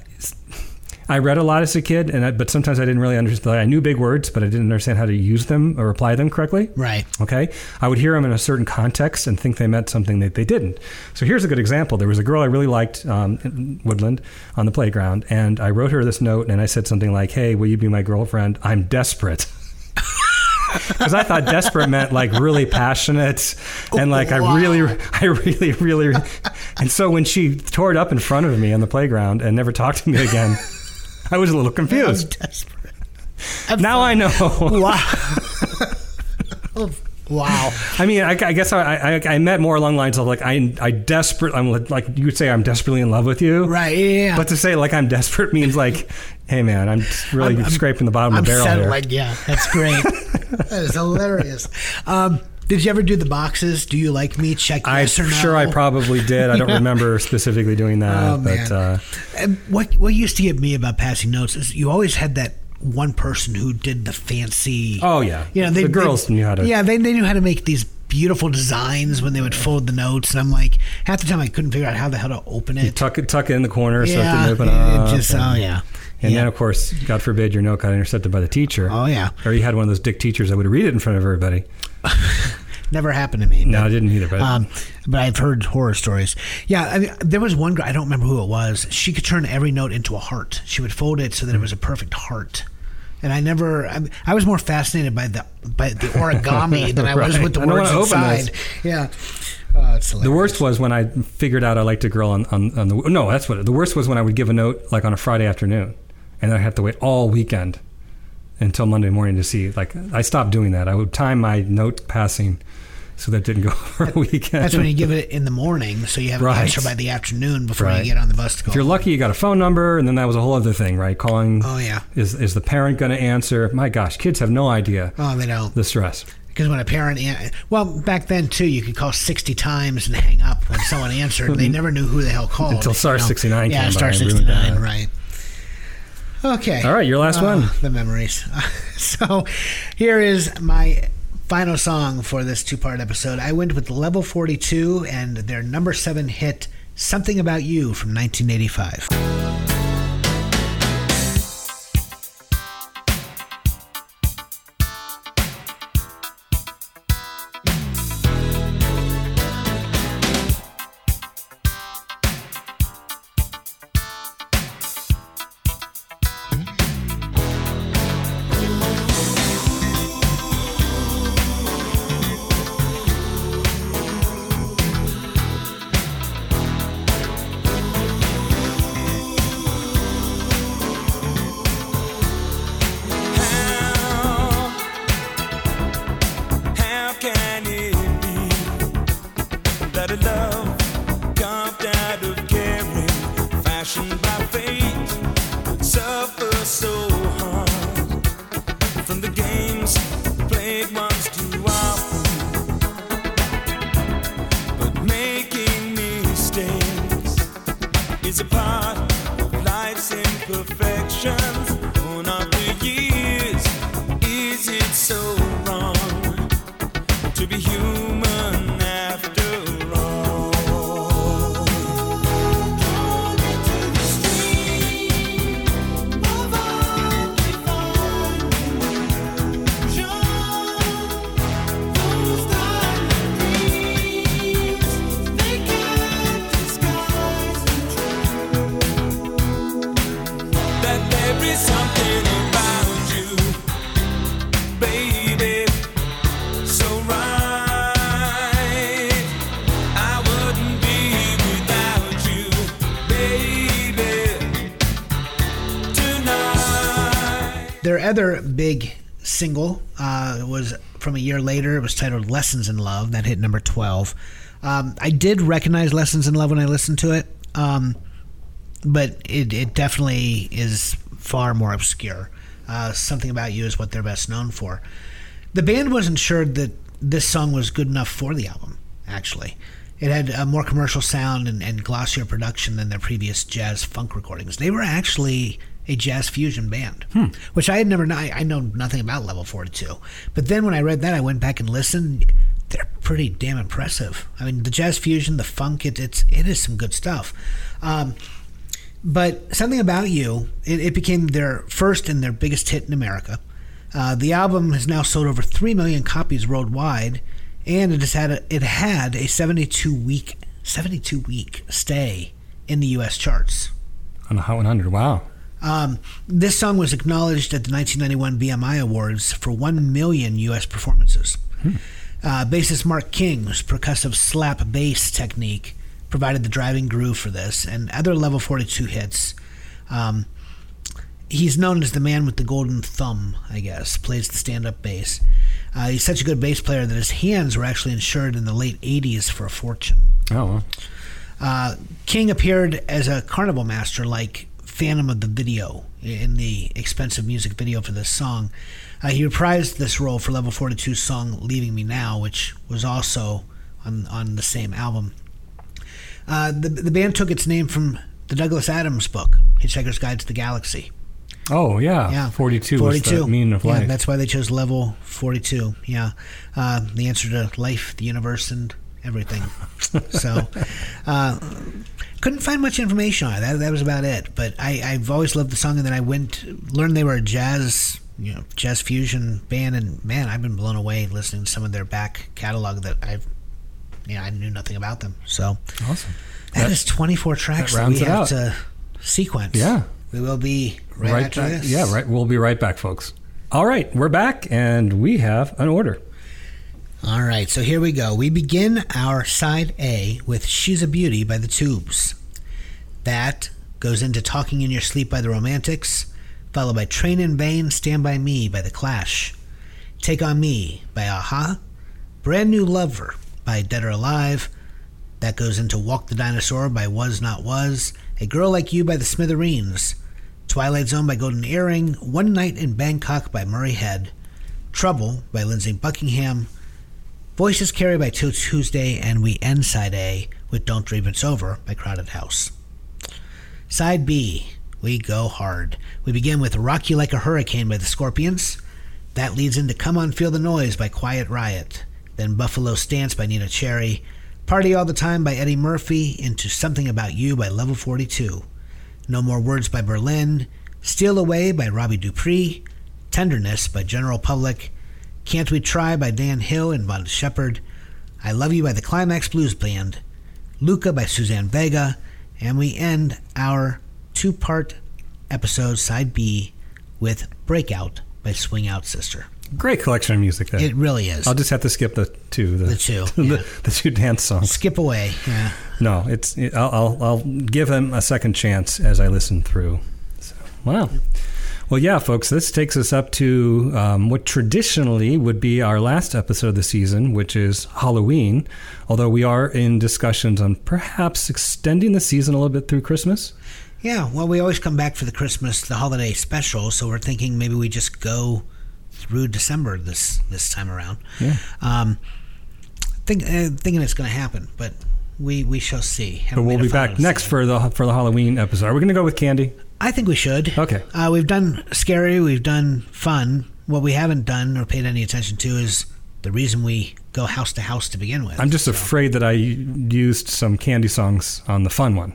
I read a lot as a kid, and I, but sometimes I didn't really understand. I knew big words, but I didn't understand how to use them or apply them correctly. Right. Okay. I would hear them in a certain context and think they meant something that they didn't. So here's a good example. There was a girl I really liked um, in Woodland on the playground, and I wrote her this note, and I said something like, "Hey, will you be my girlfriend? I'm desperate." <laughs> Because I thought desperate meant like really passionate, and like I really, <laughs> I really, really, and so when she tore it up in front of me on the playground and never talked to me again, I was a little confused. I'm desperate. <laughs> Now I know. <laughs> Wow. <laughs> Oh, wow. I mean, I, I guess I, I I meant more along the lines of like I I desperate. I'm like- like you would say I'm desperately in love with you, Right. Yeah. But to say like I'm desperate means like, hey man, I'm really I'm- I'm- scraping the bottom I'm of the barrel here. settling. Yeah, that's great. that is hilarious. Um, did you ever do the boxes? Do you like me? Check I'm yes or no. sure I probably did. I don't <laughs> remember specifically doing that, Oh, but uh, what what used to get me about passing notes is you always had that one person who did the fancy. oh yeah, you know, they, the girls they- knew how to. Yeah, they, they knew how to make these beautiful designs when they would fold the notes, and I'm like, half the time I couldn't figure out how the hell to open You it. tuck it, tuck it in the corner so it yeah, didn't open it- up. it just oh yeah, and yeah. then of course, God forbid, your note got intercepted by the teacher. oh yeah, Or you had one of those dick teachers that would read it in front of everybody. <laughs> never happened to me. No, but- I didn't either. But Um, but I've heard horror stories. Yeah, I mean, there was one girl. I don't remember who it was. She could turn every note into a heart. She would fold it so that it was a perfect heart. And I never. I, I was more fascinated by the by the <laughs> origami than I was with the I words inside. Yeah. Oh, it's The worst was when I figured out I liked a girl on, on, on the no that's what the worst was when I would give a note like on a Friday afternoon and then I have to wait all weekend until Monday morning to see like I stopped doing that I would time my note passing so that didn't go <laughs> for a weekend. That's when you give it in the morning, so you have an answer by the afternoon before Right. you get on the bus to go. If you're lucky, you got a phone number, and then that was a whole other thing, right? Calling. Oh, yeah. Is is the parent going to answer? My gosh, kids have no idea oh, they don't. the stress. Because when a parent, well, back then too, you could call sixty times and hang up when someone answered. And they <laughs> never knew who the hell called Until star you know. 69 Yeah, came by and ruined sixty nine, right? Okay. All right, your last Oh, one. The memories. <laughs> so, here is my final song for this two part episode. I went with Level Forty Two and their number seven hit, "Something About You" from 1985. Fate, would suffer so other big single uh, was from a year later. It was titled "Lessons in Love." That hit number twelve. Um, I did recognize "Lessons in Love" when I listened to it, um, but it, it definitely is far more obscure. Uh, Something about you is what they're best known for. The band wasn't sure that this song was good enough for the album. Actually, it had a more commercial sound and, and glossier production than their previous jazz funk recordings. They were actually a jazz fusion band, which I had never known. I, know nothing about Level 42. But then when I read that, I went back and listened. They're pretty damn impressive. I mean, the jazz fusion, the funk, it, it's it is some good stuff. Um, but something about you, it, it became their first and their biggest hit in America. Uh, the album has now sold over three million copies worldwide, and it has had a, it had a 72 week 72 week stay in the U.S. charts. On the Hot 100. Wow. Um, this song was acknowledged at the 1991 BMI Awards for 1 million U.S. performances. Uh, bassist Mark King's percussive slap bass technique provided the driving groove for this and other level 42 hits. Um, he's known as the man with the golden thumb, I guess, plays the stand up bass. Uh, he's such a good bass player that his hands were actually insured in the late 80s for a fortune. Oh, well. Uh, King appeared as a carnival master like Phantom of the Video in the expensive music video for this song. Uh, he reprised this role for Level 42's song Leaving Me Now, which was also on, on the same album. Uh, the, the band took its name from the Douglas Adams book, Hitchhiker's Guide to the Galaxy. Oh, yeah. Yeah, 42, was the meaning of yeah, life. that's why they chose level 42. Yeah, uh, the answer to life, the universe, and everything. so, uh, couldn't find much information on it. That, that was about it. But I, I've always loved the song, and then I went learned they were a jazz, you know, jazz fusion band, and man, I've been blown away listening to some of their back catalog that I've, you know, I knew nothing about them. So awesome. that is 24 tracks that that, rounds we it have out. to sequence. Yeah. we will be right, Right back. this. Yeah, right. We'll be right back, folks. All right, we're back, and we have an order. All right, so here we go. We begin our side A with She's a Beauty by the Tubes. That goes into Talking in Your Sleep by the Romantics, followed by Train in Vain, Stand By Me by The Clash, Take On Me by a-ha, Brand New Lover by Dead or Alive. That goes into Walk the Dinosaur by Was Not Was. A Girl Like You by the Smithereens. Twilight Zone by Golden Earring. One Night in Bangkok by Murray Head. Trouble by Lindsey Buckingham. Voices Carry by Tuesday. And we end side A with Don't Dream It's Over by Crowded House. Side B, we go hard. We begin with Rock You Like a Hurricane by the Scorpions. That leads into Come On Feel the Noise by Quiet Riot. Then Buffalo Stance by Neneh Cherry. Party All the Time by Eddie Murphy. Into Something About You by Level 42. No More Words by Berlin. Steal Away by Robbie Dupree. Tenderness by General Public. Can't We Try by Dan Hill and Vonda Shepard. I Love You by the Climax Blues Band. Luka by Suzanne Vega. And we end our two part episode, side B, with Breakout by Swing Out Sister. Great collection of music there. It really is. I'll just have to skip the two. The, The two, <laughs> the, yeah. <laughs> the two dance songs. Skip away. Yeah. No, it's. It, I'll, I'll I'll give him a second chance as I listen through. So, wow. Well, yeah, folks, this takes us up to um, what traditionally would be our last episode of the season, which is Halloween. Although we are in discussions on perhaps extending the season a little bit through Christmas. Yeah, well, we always come back for the Christmas, the holiday special, so we're thinking maybe we just go through December this this time around. Yeah. Um, think, uh, thinking it's going to happen, but we we shall see. But Haven't we'll be back next for the for the Halloween episode. Are we going to go with candy? I think we should. Okay. Uh, we've done scary, we've done fun. What we haven't done or paid any attention to is the reason we go house to house to begin with. I'm just So- afraid that I used some candy songs on the fun one.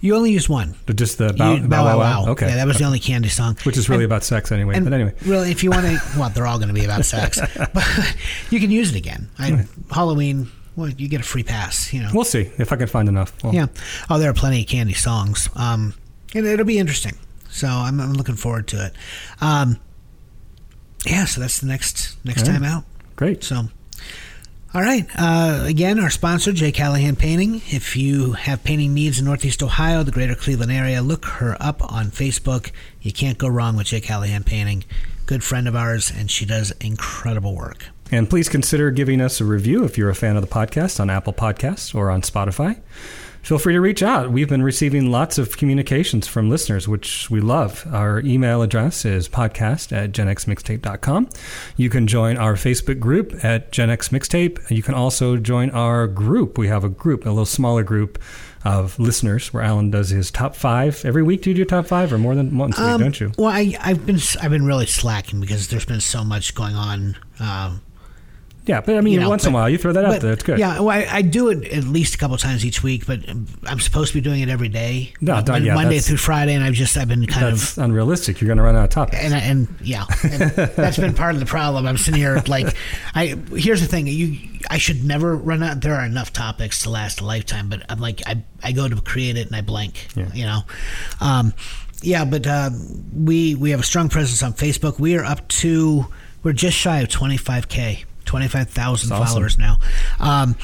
You only used one. But Just the You- bow, bow, wow, wow. Okay. Yeah, that was the only candy song. Which is really And- about sex anyway. And but anyway. really, if you want to, <laughs> well, they're all going to be about sex, <laughs> but <laughs> you can use it again. I, Halloween, well, you get a free pass. You know. We'll see if I can find enough. Well, yeah. Oh, there are plenty of candy songs. Um, and it'll be interesting. So I'm, I'm looking forward to it. Um, yeah. So that's the next next right. time out. Great. So. All right. Uh, again, our sponsor, Jay Callahan Painting. If you have painting needs in Northeast Ohio, the greater Cleveland area, look her up on Facebook. You can't go wrong with Jay Callahan Painting. Good friend of ours, and she does incredible work. And please consider giving us a review if you're a fan of the podcast on Apple Podcasts or on Spotify. Feel free to reach out. We've been receiving lots of communications from listeners, which we love. Our email address is podcast at genxmixtape.com. You can join our Facebook group at Gen X Mixtape. You can also join our group. We have a group, a little smaller group of listeners where Alan does his top five. Every week, do you do top five or more than once a week, Um, don't you? Well, I, I've been I've been really slacking because there's been so much going on. Um, Yeah, but I mean, you know, once in a while, you throw that out but, there. It's good. Yeah, well, I, I do it at least a couple times each week, but I'm supposed to be doing it every day, No, Mon- don't- yeah, Monday through Friday, and I've just I've been kind of unrealistic. You're going to run out of topics. and and yeah, and that's been part of the problem. I'm sitting here like, I here's the thing: you, I should never run out. There are enough topics to last a lifetime, but I'm like, I I go to create it and I blank, Yeah. you know. Um, yeah, but uh, we we have a strong presence on Facebook. We are up to we're just shy of 25k. 25,000 awesome. followers now. Um,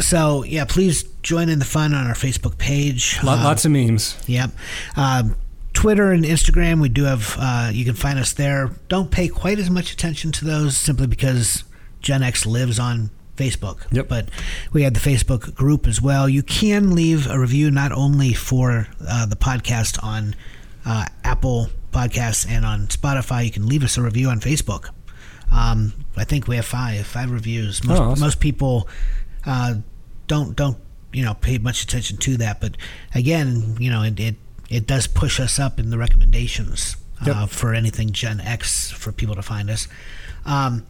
so, yeah, please join in the fun on our Facebook page. Lot, Um, lots of memes. Yep. Um, Twitter and Instagram, we do have, uh, you can find us there. Don't pay quite as much attention to those simply because Gen X lives on Facebook. Yep. But we have the Facebook group as well. You can leave a review not only for uh, the podcast on uh, Apple Podcasts and on Spotify, you can leave us a review on Facebook. Um, I think we have five five reviews. Most, Oh, awesome. most people uh, don't don't you know pay much attention to that, but again, you know it it, it does push us up in the recommendations uh, Yep. for anything Gen X for people to find us. Um,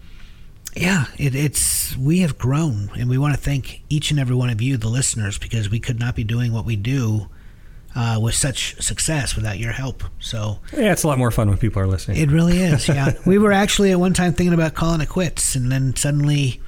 yeah, it, it's we have grown, and we want to thank each and every one of you, the listeners, because we could not be doing what we do uh, with such success without your help. So Yeah, it's a lot more fun when people are listening. it really is. <laughs> Yeah, we were actually at one time thinking about calling it quits, and then suddenly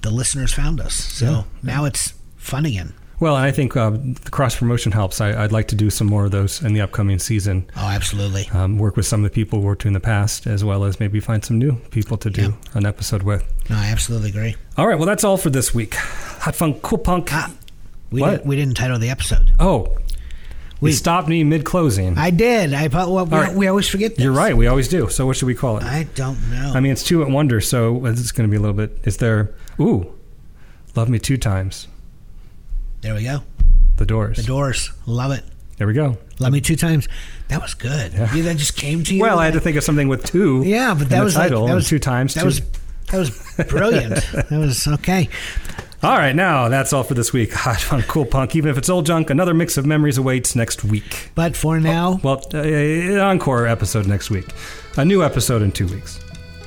the listeners found us. So Yeah. now it's fun again. well, and I think uh, the cross promotion helps. I, I'd like to do some more of those in the upcoming season. Oh, absolutely. Um, work with some of the people we worked with in the past, as well as maybe find some new people to do an episode with. No, I absolutely agree. All right, well, that's all for this week. Hot fun, cool punk. Ah, we What? didn't, we didn't title the episode. Oh, you stopped me mid closing. I did. I well, we, right. we always forget. This. You're right. We always do. So what should we call it? I don't know. I mean, it's two at wonder, so it's going to be a little bit. Is there? Ooh, love me two times. there we go. The Doors. The Doors. Love it. There we go. Love me two times. That was good. Yeah. You, that just came to you. Well, I had to think of something with two. Yeah, but in that the was title. like, that was two times. That two- was that was brilliant. <laughs> that was okay. All right. Now that's all for this week. <laughs> Hot fun, cool punk. Even if it's old junk, another mix of memories awaits next week. But for now, Well, uh, encore episode next week. A new episode in two weeks.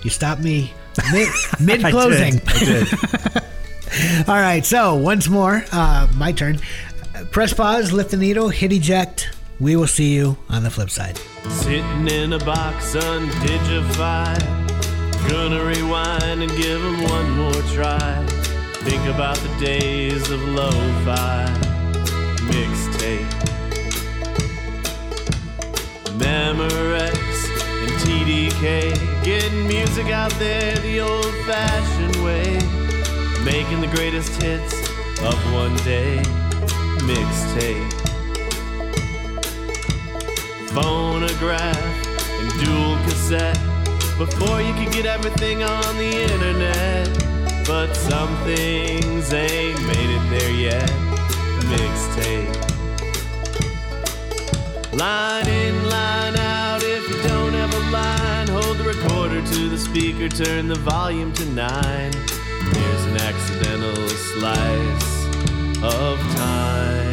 you stopped me <laughs> mid mid closing. I did. I did. <laughs> All right. So once more, uh, my turn. Press pause. Lift the needle. Hit eject. We will see you on the flip side. Sitting in a box undigified. Gonna rewind and give 'em one more try. Think about the days of lo-fi mixtape. Memorex and TDK. Getting music out there the old-fashioned way. Making the greatest hits of one day. Mixtape phonograph and dual cassette before you could get everything on the internet. But some things ain't made it there yet. Mixtape. Line in, line out. If you don't have a line, hold the recorder to the speaker, turn the volume to nine. Here's an accidental slice of time.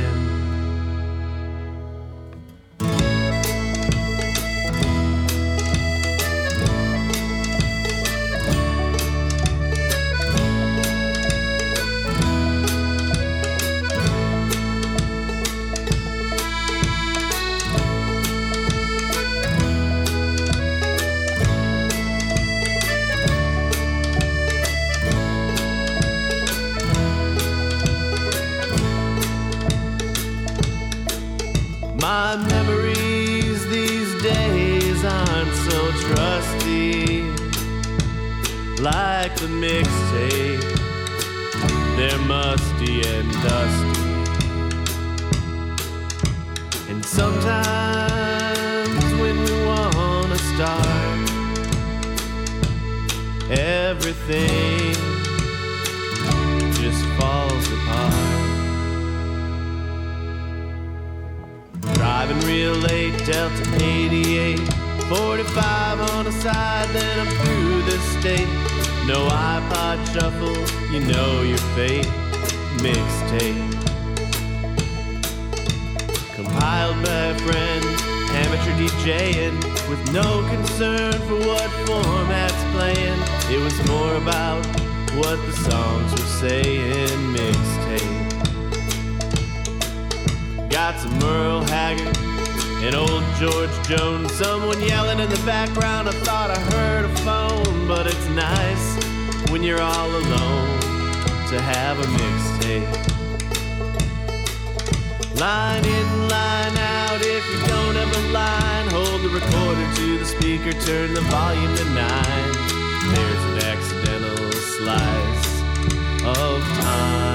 Musty and sometimes when we wanna start, everything just falls apart. Driving real late, Delta 88. 45 on the side, then I'm through this state. No iPod shuffle, you know your fate. Mixtape. Compiled by a friend, amateur DJing, with no concern for what format's playing. It was more about what the songs were saying. Mixtape. Got some Merle Haggard and old George Jones. Someone yelling in the background. I thought I heard a phone, but it's nice when you're all alone to have a mixtape. Line in, line out. If you don't have a line, hold the recorder to the speaker, turn the volume to nine. There's an accidental slice of time.